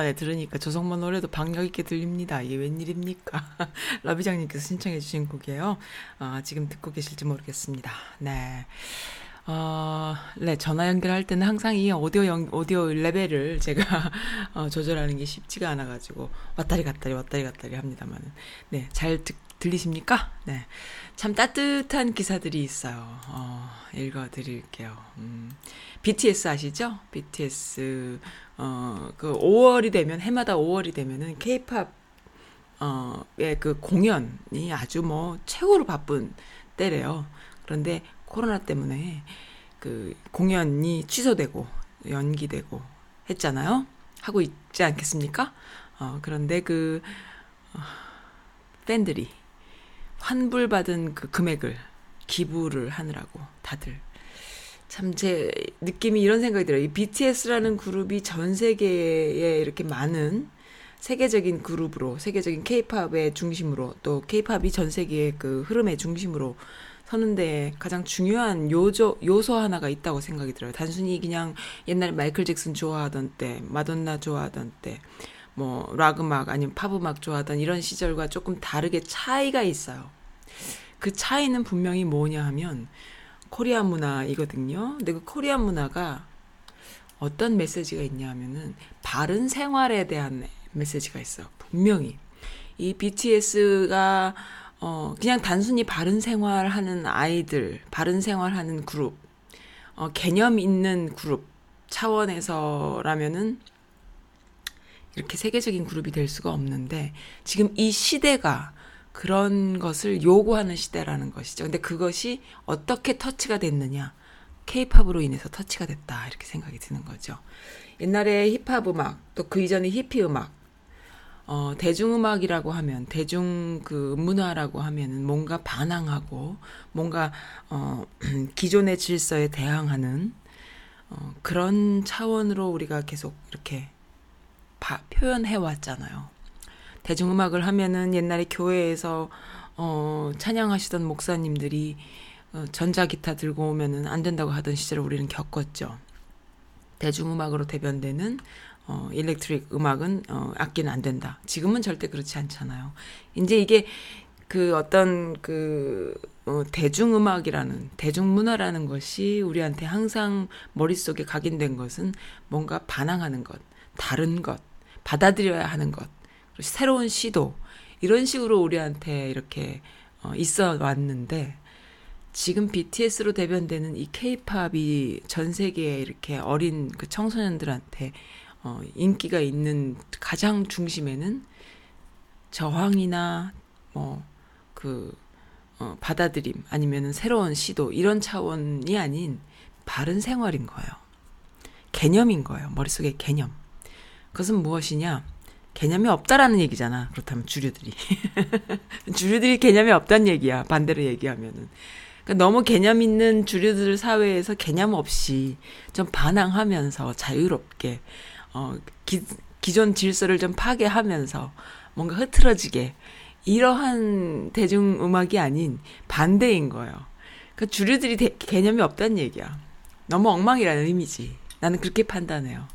오랜만에 들으니까 조성모 노래도 박력 있게 들립니다. 이게 웬일입니까? [laughs] 러비장님께서 신청해 주신 곡이에요. 아, 지금 듣고 계실지 모르겠습니다. 네. 어, 네, 전화 연결할 때는 항상 이 오디오 연, 오디오 레벨을 제가 [laughs] 어, 조절하는 게 쉽지가 않아가지고 왔다리 갔다리 왔다리 갔다리 합니다만, 네, 잘 듣, 들리십니까? 네, 참 따뜻한 기사들이 있어요. 어, 읽어드릴게요. 음, BTS 아시죠? BTS 어, 그 5월이 되면 해마다 5월이 되면은 K-팝 어의 그 공연이 아주 뭐 최고로 바쁜 때래요. 그런데 코로나 때문에 그 공연이 취소되고 연기되고 했잖아요. 하고 있지 않겠습니까? 어, 그런데 그 어, 팬들이 환불받은 그 금액을 기부를 하느라고 다들 참 제 느낌이 이런 생각이 들어요. 이 BTS라는 그룹이 전 세계에 이렇게 많은 세계적인 그룹으로 세계적인 K-팝의 중심으로 또 K-팝이 전 세계의 그 흐름의 중심으로 서는데 가장 중요한 요조, 요소 하나가 있다고 생각이 들어요. 단순히 그냥 옛날에 마이클 잭슨 좋아하던 때, 마돈나 좋아하던 때, 뭐, 락 음악 아니면 팝 음악 좋아하던 이런 시절과 조금 다르게 차이가 있어요. 그 차이는 분명히 뭐냐 하면 코리아 문화이거든요. 근데 그 코리아 문화가 어떤 메시지가 있냐 하면은 바른 생활에 대한 메시지가 있어요. 분명히. 이 BTS가 어 그냥 단순히 바른 생활하는 아이들, 바른 생활하는 그룹, 어 개념 있는 그룹 차원에서라면은 이렇게 세계적인 그룹이 될 수가 없는데 지금 이 시대가 그런 것을 요구하는 시대라는 것이죠. 근데 그것이 어떻게 터치가 됐느냐? 케이팝으로 인해서 터치가 됐다. 이렇게 생각이 드는 거죠. 옛날에 힙합 음악, 또 그 이전에 히피 음악, 어, 대중음악이라고 하면, 대중 그 문화라고 하면은 뭔가 반항하고, 뭔가, 어, [clears throat] 기존의 질서에 대항하는, 어, 그런 차원으로 우리가 계속 이렇게 바, 표현해 왔잖아요. 대중음악을 하면은 옛날에 교회에서, 어, 찬양하시던 목사님들이, 어, 전자기타 들고 오면은 안 된다고 하던 시절을 우리는 겪었죠. 대중음악으로 대변되는 어, 일렉트릭 음악은 어, 악기는 안 된다. 지금은 절대 그렇지 않잖아요. 이제 이게 그 어떤 그 어, 대중음악이라는 대중문화라는 것이 우리한테 항상 머릿속에 각인된 것은 뭔가 반항하는 것, 다른 것, 받아들여야 하는 것, 새로운 시도 이런 식으로 우리한테 이렇게 어, 있어 왔는데 지금 BTS로 대변되는 이 K-팝이 전 세계에 이렇게 어린 그 청소년들한테 어, 인기가 있는 가장 중심에는 저항이나 뭐그 어, 받아들임 아니면은 새로운 시도 이런 차원이 아닌 바른 생활인 거예요. 개념인 거예요. 머릿속에 개념. 그것은 무엇이냐? 개념이 없다라는 얘기잖아. 그렇다면 주류들이. [laughs] 주류들이 개념이 없다는 얘기야. 반대로 얘기하면은. 그러니까 너무 개념 있는 주류들 사회에서 개념 없이 좀 반항하면서 자유롭게 어 기, 기존 질서를 좀 파괴하면서 뭔가 흐트러지게 이러한 대중음악이 아닌 반대인 거예요. 그 주류들이 대, 개념이 없다는 얘기야. 너무 엉망이라는 의미지. 나는 그렇게 판단해요.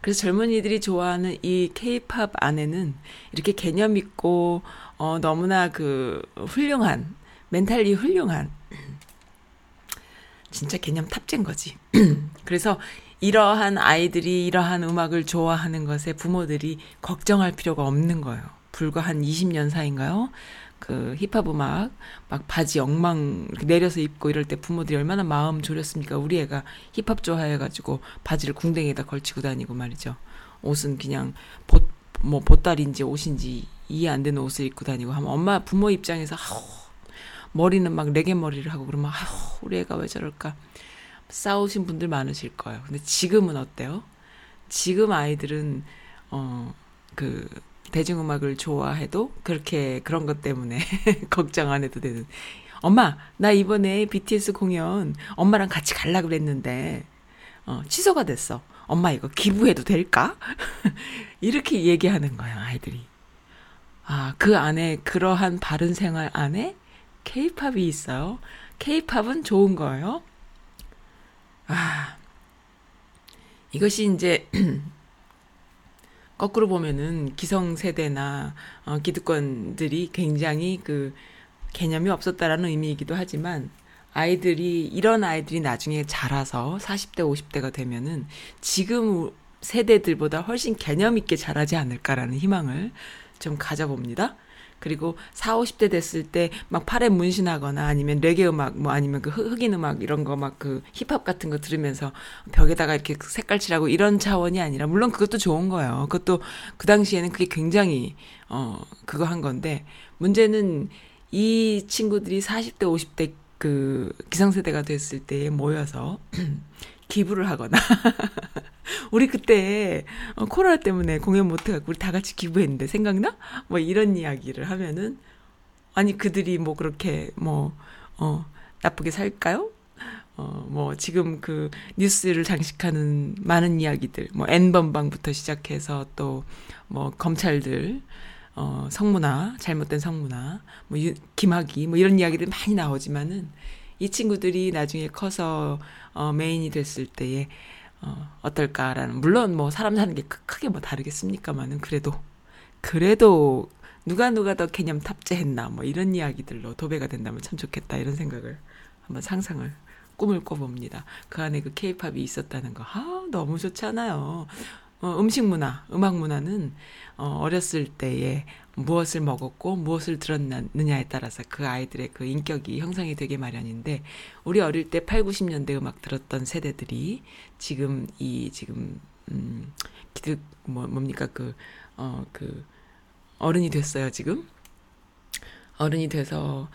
그래서 젊은이들이 좋아하는 이 케이팝 안에는 이렇게 개념 있고 어 너무나 그 훌륭한 멘탈리 훌륭한 진짜 개념 탑재인 거지. [clears throat] 그래서 이러한 아이들이 이러한 음악을 좋아하는 것에 부모들이 걱정할 필요가 없는 거예요. 불과 한 20년 사이인가요? 그 힙합 음악 막 바지 엉망 내려서 입고 이럴 때 부모들이 얼마나 마음 졸였습니까? 우리 애가 힙합 좋아해가지고 바지를 궁뎅이에다 걸치고 다니고 말이죠. 옷은 그냥 보, 뭐 보따리인지 옷인지 이해 안 되는 옷을 입고 다니고 하면 엄마 부모 입장에서 아우 머리는 막 레게 머리를 하고 그러면 아우 우리 애가 왜 저럴까 싸우신 분들 많으실 거예요. 근데 지금은 어때요? 지금 아이들은 어그 대중음악을 좋아해도 그렇게 그런 것 때문에 [laughs] 걱정 안 해도 되는. 엄마, 나 이번에 BTS 공연 엄마랑 같이 갈라 그랬는데 어 취소가 됐어. 엄마 이거 기부해도 될까? [laughs] 이렇게 얘기하는 거예요, 아이들이. 아, 그 안에 그러한 바른 생활 안에 케이팝이 있어요. 케이팝은 좋은 거예요. 아, 이것이 이제 [clears throat] 거꾸로 보면은 기성세대나 어, 기득권들이 굉장히 그 개념이 없었다라는 의미이기도 하지만 아이들이 이런 아이들이 나중에 자라서 40대 50대가 되면은 지금 세대들보다 훨씬 개념 있게 자라지 않을까라는 희망을 좀 가져봅니다. 그리고 4, 50대 됐을 때 막 팔에 문신하거나 아니면 레게 음악 뭐 아니면 그 흑인 음악 이런 거 막 그 힙합 같은 거 들으면서 벽에다가 이렇게 색깔 칠하고 이런 차원이 아니라 물론 그것도 좋은 거예요. 그것도 그 당시에는 그게 굉장히 어 그거 한 건데 문제는 이 친구들이 40대 50대 그 기성세대가 됐을 때에 모여서 [clears throat] 기부를 하거나 [laughs] 우리 그때 어, 코로나 때문에 공연 못 해갖고 우리 다 같이 기부했는데 생각나? 뭐 이런 이야기를 하면은 아니 그들이 뭐 그렇게 뭐어 나쁘게 살까요? 어 뭐 지금 그 뉴스를 장식하는 많은 이야기들 뭐 N번방부터 시작해서 또 뭐 검찰들 어 성문화 잘못된 성문화 뭐 유, 김학의 뭐 이런 이야기들 많이 나오지만은 이 친구들이 나중에 커서 어 메인이 됐을 때에 어, 어떨까라는 물론 뭐 사람 사는 게 크- 크게 뭐 다르겠습니까만은 그래도 그래도 누가 누가 더 개념 탑재했나 뭐 이런 이야기들로 도배가 된다면 참 좋겠다 이런 생각을 한번 상상을 꿈을 꿔봅니다. 그 안에 그 케이팝이 있었다는 거, 아 너무 좋잖아요. 어, 음식 문화, 음악 문화는 어, 어렸을 때에 무엇을 먹었고 무엇을 들었느냐에 따라서 그 아이들의 그 인격이 형성이 되게 마련인데 우리 어릴 때 8, 90년대 음악 들었던 세대들이 지금 이 지금 음 기득 뭐 뭡니까 그 어, 그, 어른이 됐어요, 지금. 어른이 돼서,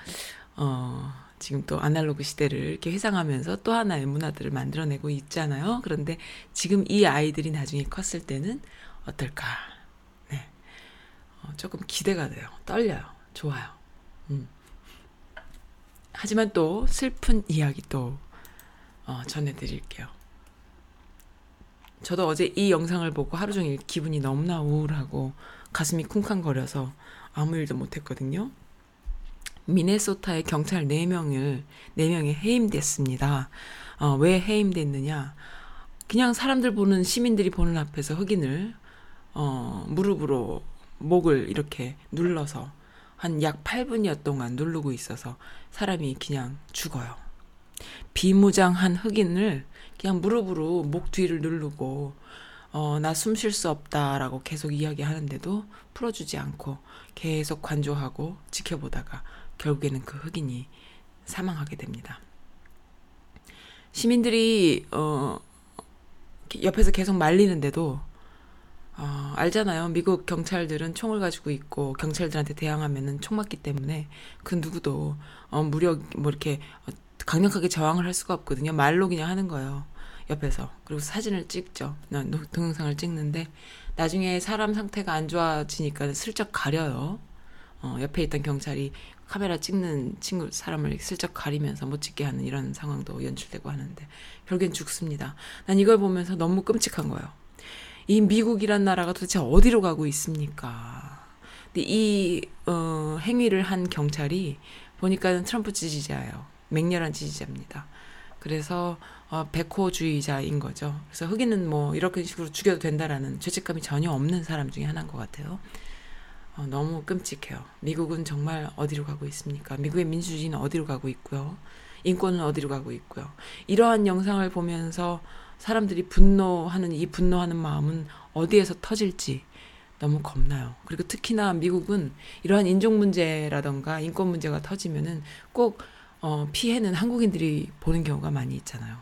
어, 지금 또 아날로그 시대를 이렇게 회상하면서 또 하나의 문화들을 만들어내고 있잖아요. 그런데 지금 이 아이들이 나중에 컸을 때는 어떨까? 네. 어, 조금 기대가 돼요. 떨려요. 좋아요. 음. 하지만 또 슬픈 이야기 또 어, 전해드릴게요. 저도 어제 이 영상을 보고 하루 종일 기분이 너무나 우울하고 가슴이 쿵쾅거려서 아무 일도 못했거든요. 미네소타의 경찰 4명을, 4명이 해임됐습니다. 어, 왜 해임됐느냐. 그냥 사람들 보는, 시민들이 보는 앞에서 흑인을, 어, 무릎으로 목을 이렇게 눌러서 한 약 8분여 동안 누르고 있어서 사람이 그냥 죽어요. 비무장한 흑인을 그냥 무릎으로 목 뒤를 누르고 어, 나 숨 쉴 수 없다라고 계속 이야기하는데도 풀어주지 않고 계속 관조하고 지켜보다가 결국에는 그 흑인이 사망하게 됩니다. 시민들이 어, 옆에서 계속 말리는데도 어, 알잖아요. 미국 경찰들은 총을 가지고 있고 경찰들한테 대항하면은 총 맞기 때문에 그 누구도 어, 무력 뭐 이렇게 어, 강력하게 저항을 할 수가 없거든요. 말로 그냥 하는 거예요. 옆에서 그리고 사진을 찍죠. 동영상을 찍는데 나중에 사람 상태가 안 좋아지니까 슬쩍 가려요. 어, 옆에 있던 경찰이 카메라 찍는 친구 사람을 슬쩍 가리면서 못 찍게 하는 이런 상황도 연출되고 하는데 결국엔 죽습니다. 난 이걸 보면서 너무 끔찍한 거예요. 이 미국이란 나라가 도대체 어디로 가고 있습니까? 근데 이 어, 행위를 한 경찰이 보니까는 트럼프 지지자예요. 맹렬한 지지자입니다. 그래서 어, 백호주의자인 거죠. 그래서 흑인은 뭐 이렇게 식으로 죽여도 된다라는 죄책감이 전혀 없는 사람 중에 하나인 것 같아요. 어, 너무 끔찍해요. 미국은 정말 어디로 가고 있습니까? 미국의 민주주의는 어디로 가고 있고요. 인권은 어디로 가고 있고요. 이러한 영상을 보면서 사람들이 분노하는 이 분노하는 마음은 어디에서 터질지 너무 겁나요. 그리고 특히나 미국은 이러한 인종 문제라던가 인권 문제가 터지면은 꼭 어, 피해는 한국인들이 보는 경우가 많이 있잖아요.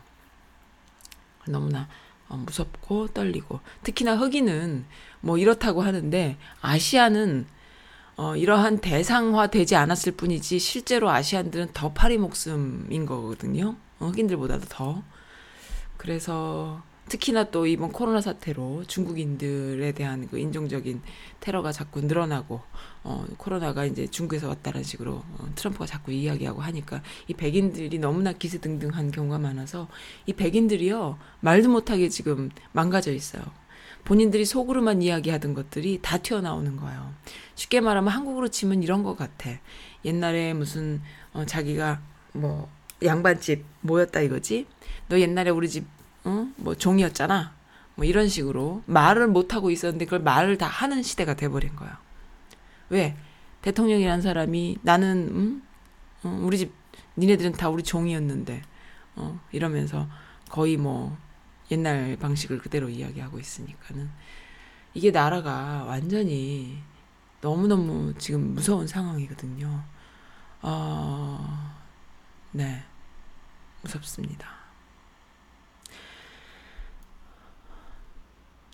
너무나 어, 무섭고 떨리고 특히나 흑인은 뭐 이렇다고 하는데 아시아는 어, 이러한 대상화 되지 않았을 뿐이지 실제로 아시안들은 더 파리 목숨인 거거든요. 어, 흑인들보다도 더. 그래서 특히나 또 이번 코로나 사태로 중국인들에 대한 그 인종적인 테러가 자꾸 늘어나고 어, 코로나가 이제 중국에서 왔다는 식으로 어, 트럼프가 자꾸 이야기하고 하니까 이 백인들이 너무나 기세등등한 경우가 많아서 이 백인들이요 말도 못하게 지금 망가져 있어요. 본인들이 속으로만 이야기하던 것들이 다 튀어나오는 거예요. 쉽게 말하면 한국으로 치면 이런 것 같아. 옛날에 무슨 어, 자기가 뭐 양반집 모였다 이거지. 너 옛날에 우리 집 어? 뭐 종이었잖아. 뭐 이런 식으로 말을 못 하고 있었는데 그걸 말을 다 하는 시대가 돼버린 거야. 왜? 대통령이란 사람이 나는 음? 어, 우리 집 니네들은 다 우리 종이었는데 어, 이러면서 거의 뭐 옛날 방식을 그대로 이야기하고 있으니까는 이게 나라가 완전히 너무너무 지금 무서운 상황이거든요. 어, 네. 무섭습니다.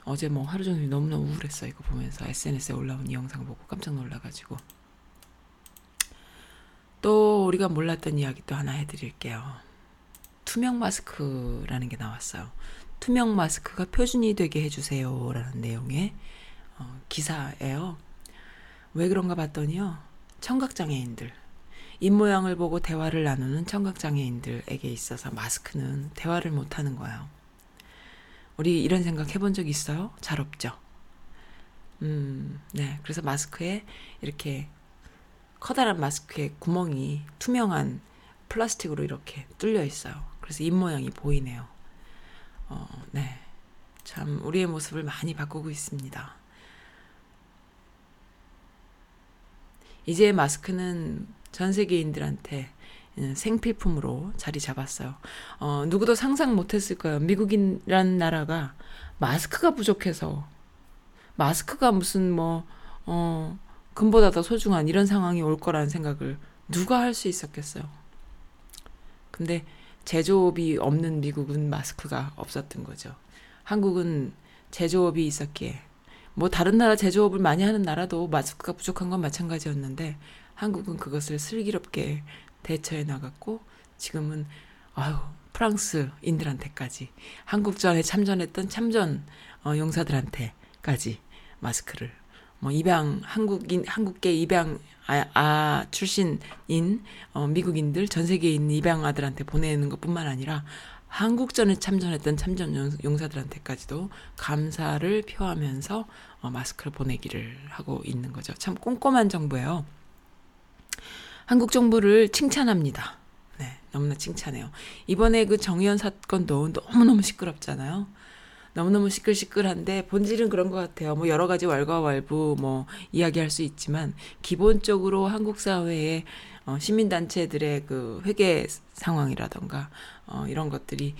어제 뭐 하루 종일 너무나 우울했어 이거 보면서 SNS에 올라온 이 영상 보고 깜짝 놀라가지고 또 우리가 몰랐던 이야기 또 하나 해드릴게요. 투명 마스크라는 게 나왔어요. 투명 마스크가 표준이 되게 해주세요 라는 내용의 어, 기사예요. 왜 그런가 봤더니요. 청각장애인들 입 모양을 보고 대화를 나누는 청각장애인들에게 있어서 마스크는 대화를 못하는 거예요. 우리 이런 생각 해본 적 있어요? 잘 없죠. 음, 네. 그래서 마스크에 이렇게 커다란 마스크에 구멍이 투명한 플라스틱으로 이렇게 뚫려 있어요. 그래서 입 모양이 보이네요. 어, 네. 참 우리의 모습을 많이 바꾸고 있습니다. 이제 마스크는 전 세계인들한테 음, 생필품으로 자리 잡았어요. 어, 누구도 상상 못했을 거예요. 미국이란 나라가 마스크가 부족해서 마스크가 무슨 뭐 어, 금보다 더 소중한 이런 상황이 올 거라는 생각을 누가 할 수 있었겠어요. 근데 제조업이 없는 미국은 마스크가 없었던 거죠. 한국은 제조업이 있었기에 뭐 다른 나라 제조업을 많이 하는 나라도 마스크가 부족한 건 마찬가지였는데 한국은 그것을 슬기롭게 대처해 나갔고 지금은 아유 프랑스인들한테까지 한국전에 참전했던 참전 어, 용사들한테까지 마스크를 뭐 입양 한국인 한국계 입양 아, 아 출신인 어, 미국인들 전 세계에 있는 입양 아들한테 보내는 것뿐만 아니라 한국전에 참전했던 참전 용- 용사들한테까지도 감사를 표하면서 어, 마스크를 보내기를 하고 있는 거죠. 참 꼼꼼한 정부예요. 한국 정부를 칭찬합니다. 네, 너무나 칭찬해요. 이번에 그 정의연 사건도 너무너무 시끄럽잖아요. 너무너무 시끌시끌한데 본질은 그런 것 같아요. 뭐 여러 가지 왈가왈부 뭐 이야기할 수 있지만 기본적으로 한국 사회의 어, 시민단체들의 그 회계 상황이라던가 어, 이런 것들이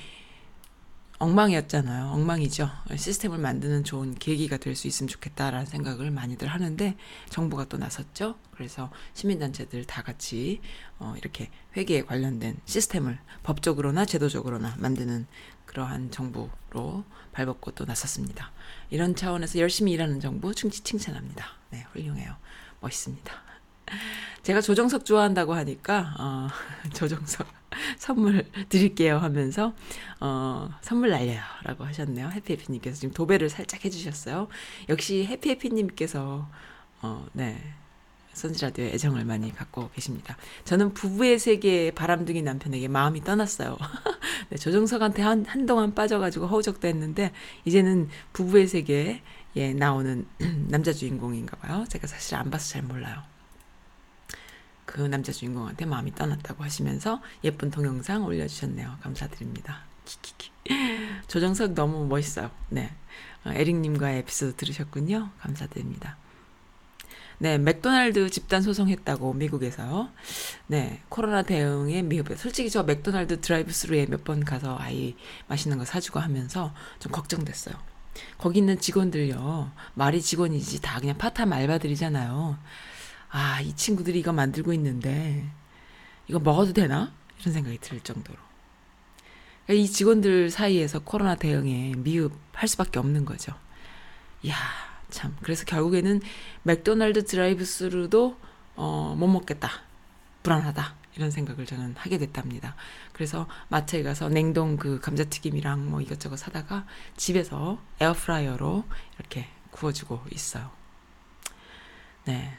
엉망이었잖아요. 엉망이죠. 시스템을 만드는 좋은 계기가 될 수 있으면 좋겠다라는 생각을 많이들 하는데 정부가 또 나섰죠. 그래서 시민단체들 다 같이 어, 이렇게 회계에 관련된 시스템을 법적으로나 제도적으로나 만드는 그러한 정부로 발벗고 또 나섰습니다. 이런 차원에서 열심히 일하는 정부 충치 칭찬합니다. 네, 훌륭해요. 멋있습니다. 제가 조정석 좋아한다고 하니까 어, [laughs] 조정석 [laughs] 선물 드릴게요 하면서 어, 선물 날려요라고 하셨네요. 해피해피님께서 지금 도배를 살짝 해주셨어요. 역시 해피해피님께서 어, 네 선지라디오에 애정을 많이 갖고 계십니다. 저는 부부의 세계에 바람둥이 남편에게 마음이 떠났어요. [laughs] 네, 조정석한테 한, 한동안 빠져가지고 허우적도 했는데, 이제는 부부의 세계에 예, 나오는 [clears throat] 남자 주인공인가 봐요. 제가 사실 안 봐서 잘 몰라요. 그 남자 주인공한테 마음이 떠났다고 하시면서 예쁜 동영상 올려주셨네요. 감사드립니다. 키키키. [laughs] 조정석 너무 멋있어요. 네. 어, 에릭님과의 에피소드 들으셨군요. 감사드립니다. 네, 맥도날드 집단 소송했다고 미국에서 네 코로나 대응에 미흡해. 솔직히 저 맥도날드 드라이브스루에 몇 번 가서 아이 맛있는 거 사주고 하면서 좀 걱정됐어요. 거기 있는 직원들요 말이 직원이지 다 그냥 파타임 알바들이잖아요. 아, 이 친구들이 이거 만들고 있는데 이거 먹어도 되나? 이런 생각이 들 정도로. 그러니까 이 직원들 사이에서 코로나 대응에 미흡할 수밖에 없는 거죠. 이야, 참. 그래서 결국에는 맥도날드 드라이브 스루도 어, 못 먹겠다. 불안하다. 이런 생각을 저는 하게 됐답니다. 그래서 마트에 가서 냉동 그 감자튀김이랑 뭐 이것저것 사다가 집에서 에어프라이어로 이렇게 구워주고 있어요. 네.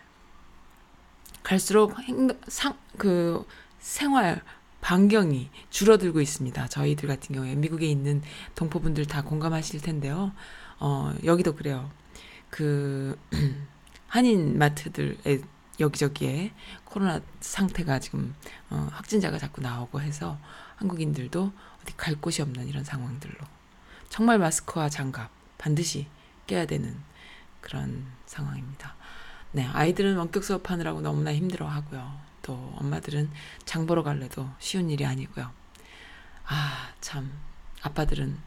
갈수록 행동, 상, 그 생활 반경이 줄어들고 있습니다. 저희들 같은 경우에 미국에 있는 동포분들 다 공감하실 텐데요. 어, 여기도 그래요. 그 [clears throat] 한인 마트들의 여기저기에 코로나 상태가 지금 어, 확진자가 자꾸 나오고 해서 한국인들도 어디 갈 곳이 없는 이런 상황들로 정말 마스크와 장갑 반드시 껴야 되는 그런 상황입니다. 네, 아이들은 원격 수업하느라고 너무나 힘들어 하고요. 또 엄마들은 장 보러 갈래도 쉬운 일이 아니고요. 아, 참. 아빠들은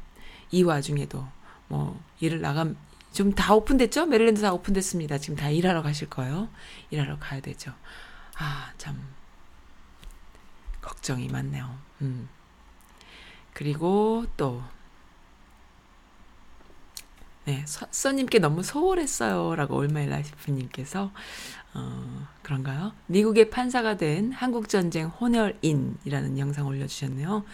이 와중에도 뭐 일을 나감 좀 다 오픈됐죠? 메릴랜드 다 오픈됐습니다. 지금 다 일하러 가실 거예요. 일하러 가야 되죠. 아, 참. 걱정이 많네요. 음. 그리고 또 네, 서, 써님께 너무 소홀했어요. 라고 All My Life님께서, 어, 그런가요? 미국의 판사가 된 한국전쟁 혼혈인이라는 영상 올려주셨네요.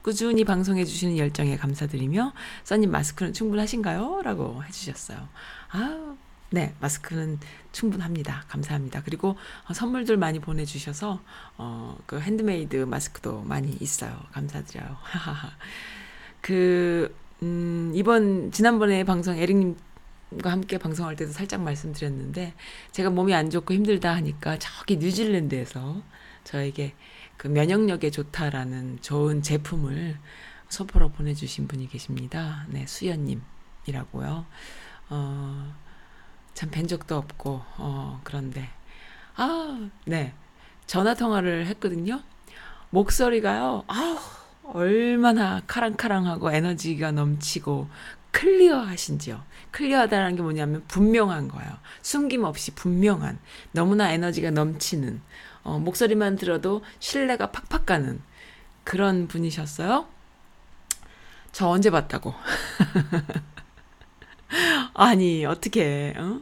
꾸준히 방송해주시는 열정에 감사드리며, 써님 마스크는 충분하신가요? 라고 해주셨어요. 아, 네, 마스크는 충분합니다. 감사합니다. 그리고 어, 선물들 많이 보내주셔서, 어, 그 핸드메이드 마스크도 많이 있어요. 감사드려요. [laughs] 그, 음, 이번, 지난번에 방송 에릭님 과 함께 방송할 때도 살짝 말씀드렸는데, 제가 몸이 안 좋고 힘들다 하니까 저기 뉴질랜드에서 저에게 그 면역력에 좋다라는 좋은 제품을 소포로 보내주신 분이 계십니다. 네, 수연님이라고요. 어, 참 뵌 적도 없고, 어, 그런데, 아, 네. 전화 통화를 했거든요. 목소리가요, 아우, 얼마나 카랑카랑하고 에너지가 넘치고 클리어하신지요. 클리어하다는 게 뭐냐면 분명한 거예요. 숨김없이 분명한 너무나 에너지가 넘치는 어, 목소리만 들어도 신뢰가 팍팍 가는 그런 분이셨어요. 저 언제 봤다고? [laughs] 아니, 어떻게, 어?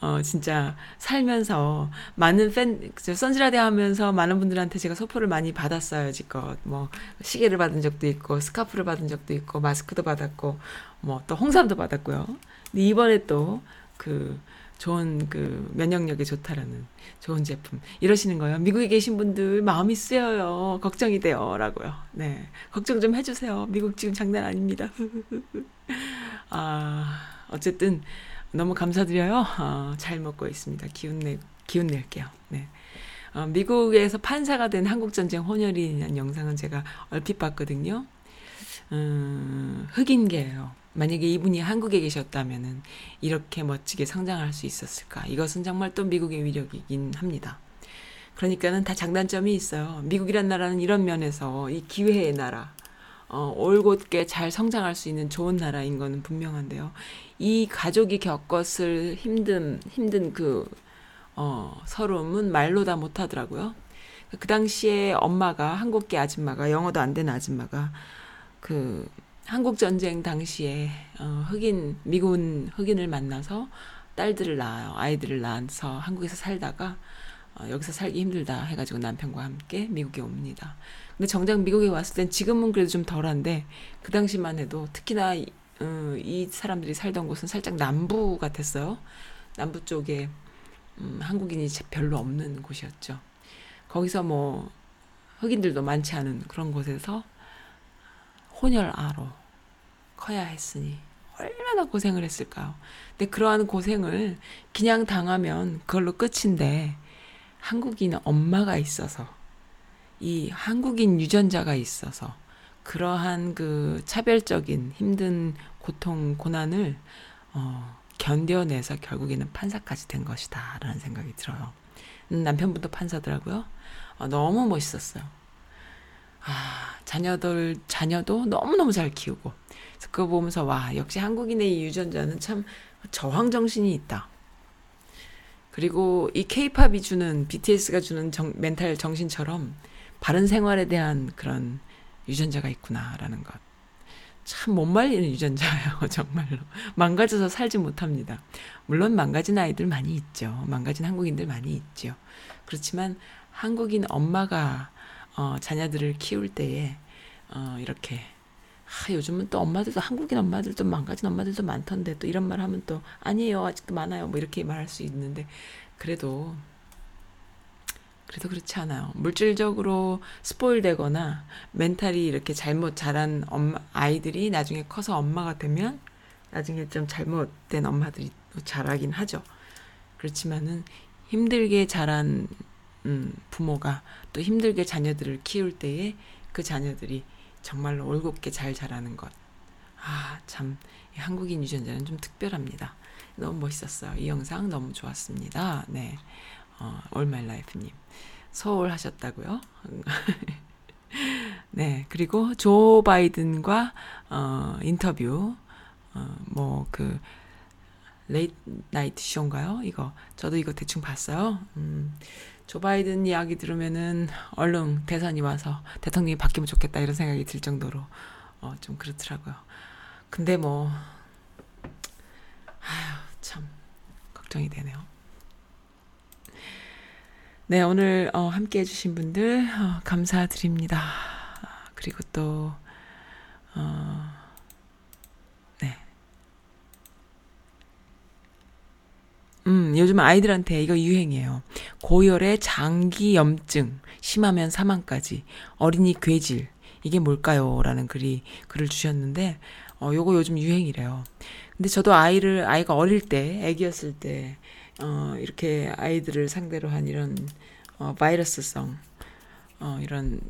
어, 진짜 살면서 많은 팬, 저 선지라데 하면서 많은 분들한테 제가 소포를 많이 받았어요, 지껏. 뭐, 시계를 받은 적도 있고, 스카프를 받은 적도 있고, 마스크도 받았고, 뭐, 또 홍삼도 받았고요. 근데 이번에 또, 그, 좋은 그 면역력이 좋다라는 좋은 제품 이러시는 거예요. 미국에 계신 분들 마음이 쓰여요. 걱정이 돼요라고요. 네. 걱정 좀 해주세요. 미국 지금 장난 아닙니다. [laughs] 아, 어쨌든 너무 감사드려요. 어, 잘 먹고 있습니다. 기운 내, 기운 낼게요. 네. 어, 미국에서 판사가 된 한국전쟁 혼혈이라는 영상은 제가 얼핏 봤거든요. 음, 흑인계예요. 만약에 이분이 한국에 계셨다면은 이렇게 멋지게 성장할 수 있었을까? 이것은 정말 또 미국의 위력이긴 합니다. 그러니까는 다 장단점이 있어요. 미국이란 나라는 이런 면에서 이 기회의 나라, 어, 올곧게 잘 성장할 수 있는 좋은 나라인 거는 분명한데요. 이 가족이 겪었을 힘든, 힘든 그, 어, 서름은 말로 다 못하더라고요. 그 당시에 엄마가, 한국계 아줌마가, 영어도 안 되는 아줌마가, 그, 한국 전쟁 당시에 어, 흑인 미군 흑인을 만나서 딸들을 낳아요. 아이들을 낳아서 한국에서 살다가 어, 여기서 살기 힘들다 해가지고 남편과 함께 미국에 옵니다. 근데 정작 미국에 왔을 땐 지금은 그래도 좀 덜한데 그 당시만 해도 특히나 이, 어, 이 사람들이 살던 곳은 살짝 남부 같았어요. 남부 쪽에 음, 한국인이 별로 없는 곳이었죠. 거기서 뭐 흑인들도 많지 않은 그런 곳에서 혼혈아로 커야 했으니 얼마나 고생을 했을까요? 근데 그러한 고생을 그냥 당하면 그걸로 끝인데 한국인 엄마가 있어서 이 한국인 유전자가 있어서 그러한 그 차별적인 힘든 고통 고난을 어, 견뎌내서 결국에는 판사까지 된 것이다라는 생각이 들어요. 음, 남편분도 판사더라고요. 어, 너무 멋있었어요. 아, 자녀들, 자녀도 너무 너무 잘 키우고. 그거 보면서, 와, 역시 한국인의 이 유전자는 참 저항 정신이 있다. 그리고 이 케이팝이 주는, BTS가 주는 정, 멘탈 정신처럼 바른 생활에 대한 그런 유전자가 있구나라는 것. 참 못 말리는 유전자예요, [laughs] 정말로. 망가져서 살지 못합니다. 물론 망가진 아이들 많이 있죠. 망가진 한국인들 많이 있죠. 그렇지만 한국인 엄마가 어, 자녀들을 키울 때에 어, 이렇게 아, 요즘은 또 엄마들도 한국인 엄마들도 망가진 엄마들도 많던데 또 이런 말 하면 또 아니에요 아직도 많아요 뭐 이렇게 말할 수 있는데 그래도 그래도 그렇지 않아요 물질적으로 스포일 되거나 멘탈이 이렇게 잘못 자란 엄마 아이들이 나중에 커서 엄마가 되면 나중에 좀 잘못된 엄마들이 또 자라긴 하죠 그렇지만은 힘들게 자란 음, 부모가 또 힘들게 자녀들을 키울 때에 그 자녀들이 정말로 올곧게 잘 자라는 것. 아, 참, 이 한국인 유전자는 좀 특별합니다. 너무 멋있었어요. 이 영상 너무 좋았습니다. 네. 어, 올말라이프님. 서울 하셨다고요? [laughs] 네. 그리고 조 바이든과, 어, 인터뷰, 어, 뭐, 그, Late Night Show인가요? 이거. 저도 이거 대충 봤어요. 음. 조 바이든 이야기 들으면은 얼른 대선이 와서 대통령이 바뀌면 좋겠다 이런 생각이 들 정도로 어, 좀 그렇더라고요. 근데 뭐 아휴 참 걱정이 되네요. 네 오늘 어, 함께 해주신 분들 어, 감사드립니다. 그리고 또 어, 네. 음, 요즘 아이들한테 이거 유행이에요. 고열의 장기 염증, 심하면 사망까지, 어린이 괴질, 이게 뭘까요? 라는 글이, 글을 주셨는데, 어, 요거 요즘 유행이래요. 근데 저도 아이를, 아이가 어릴 때, 애기였을 때, 어, 이렇게 아이들을 상대로 한 이런, 어, 바이러스성, 어, 이런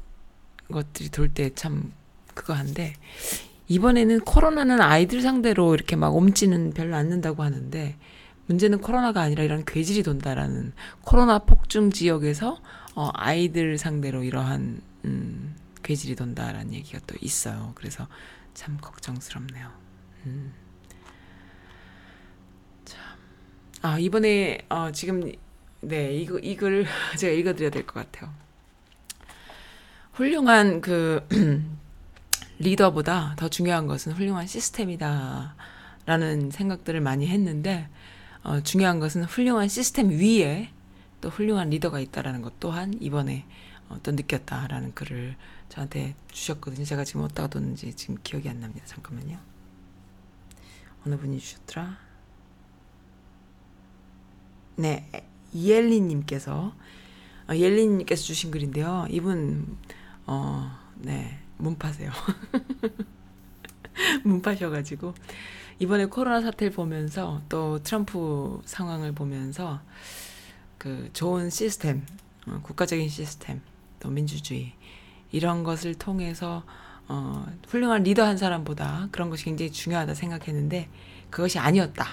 것들이 돌 때 참 그거 한데, 이번에는 코로나는 아이들 상대로 이렇게 막 옮지는 별로 않는다고 하는데, 문제는 코로나가 아니라 이런 괴질이 돈다라는 코로나 폭증 지역에서 어, 아이들 상대로 이러한 음, 괴질이 돈다라는 얘기가 또 있어요. 그래서 참 걱정스럽네요. 음. 참. 아 이번에 어, 지금 네 이거 이글 [laughs] 제가 읽어 드려야 될 것 같아요. 훌륭한 그 [clears throat] 리더보다 더 중요한 것은 훌륭한 시스템이다. 라는 생각들을 많이 했는데 어, 중요한 것은 훌륭한 시스템 위에 또 훌륭한 리더가 있다라는 것 또한 이번에 어, 또 느꼈다라는 글을 저한테 주셨거든요. 제가 지금 어디다가 뒀는지 지금 기억이 안 납니다. 잠깐만요. 어느 분이 주셨더라? 네, 이엘리님께서 어, 이엘리님께서 주신 글인데요. 이분 어, 네, 문파세요. [laughs] 문파셔가지고 이번에 코로나 사태를 보면서 또 트럼프 상황을 보면서 그 좋은 시스템, 어, 국가적인 시스템, 또 민주주의 이런 것을 통해서 어, 훌륭한 리더 한 사람보다 그런 것이 굉장히 중요하다 생각했는데 그것이 아니었다.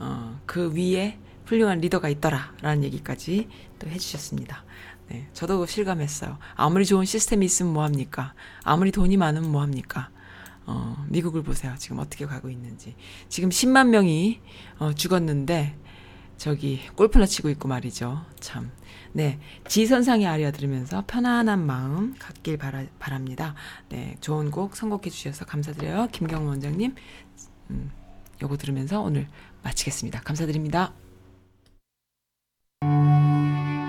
어, 그 위에 훌륭한 리더가 있더라라는 얘기까지 또 해주셨습니다. 네, 저도 실감했어요. 아무리 좋은 시스템이 있으면 뭐합니까? 아무리 돈이 많으면 뭐합니까? 어, 미국을 보세요. 지금 어떻게 가고 있는지. 지금 10만 명이 어, 죽었는데 저기 골프나 치고 있고 말이죠. 참. 네. 지선상의 아리아 들으면서 편안한 마음 갖길 바라, 바랍니다. 네. 좋은 곡 선곡해 주셔서 감사드려요. 김경원 원장님. 음, 요거 들으면서 오늘 마치겠습니다. 감사드립니다. Thank you.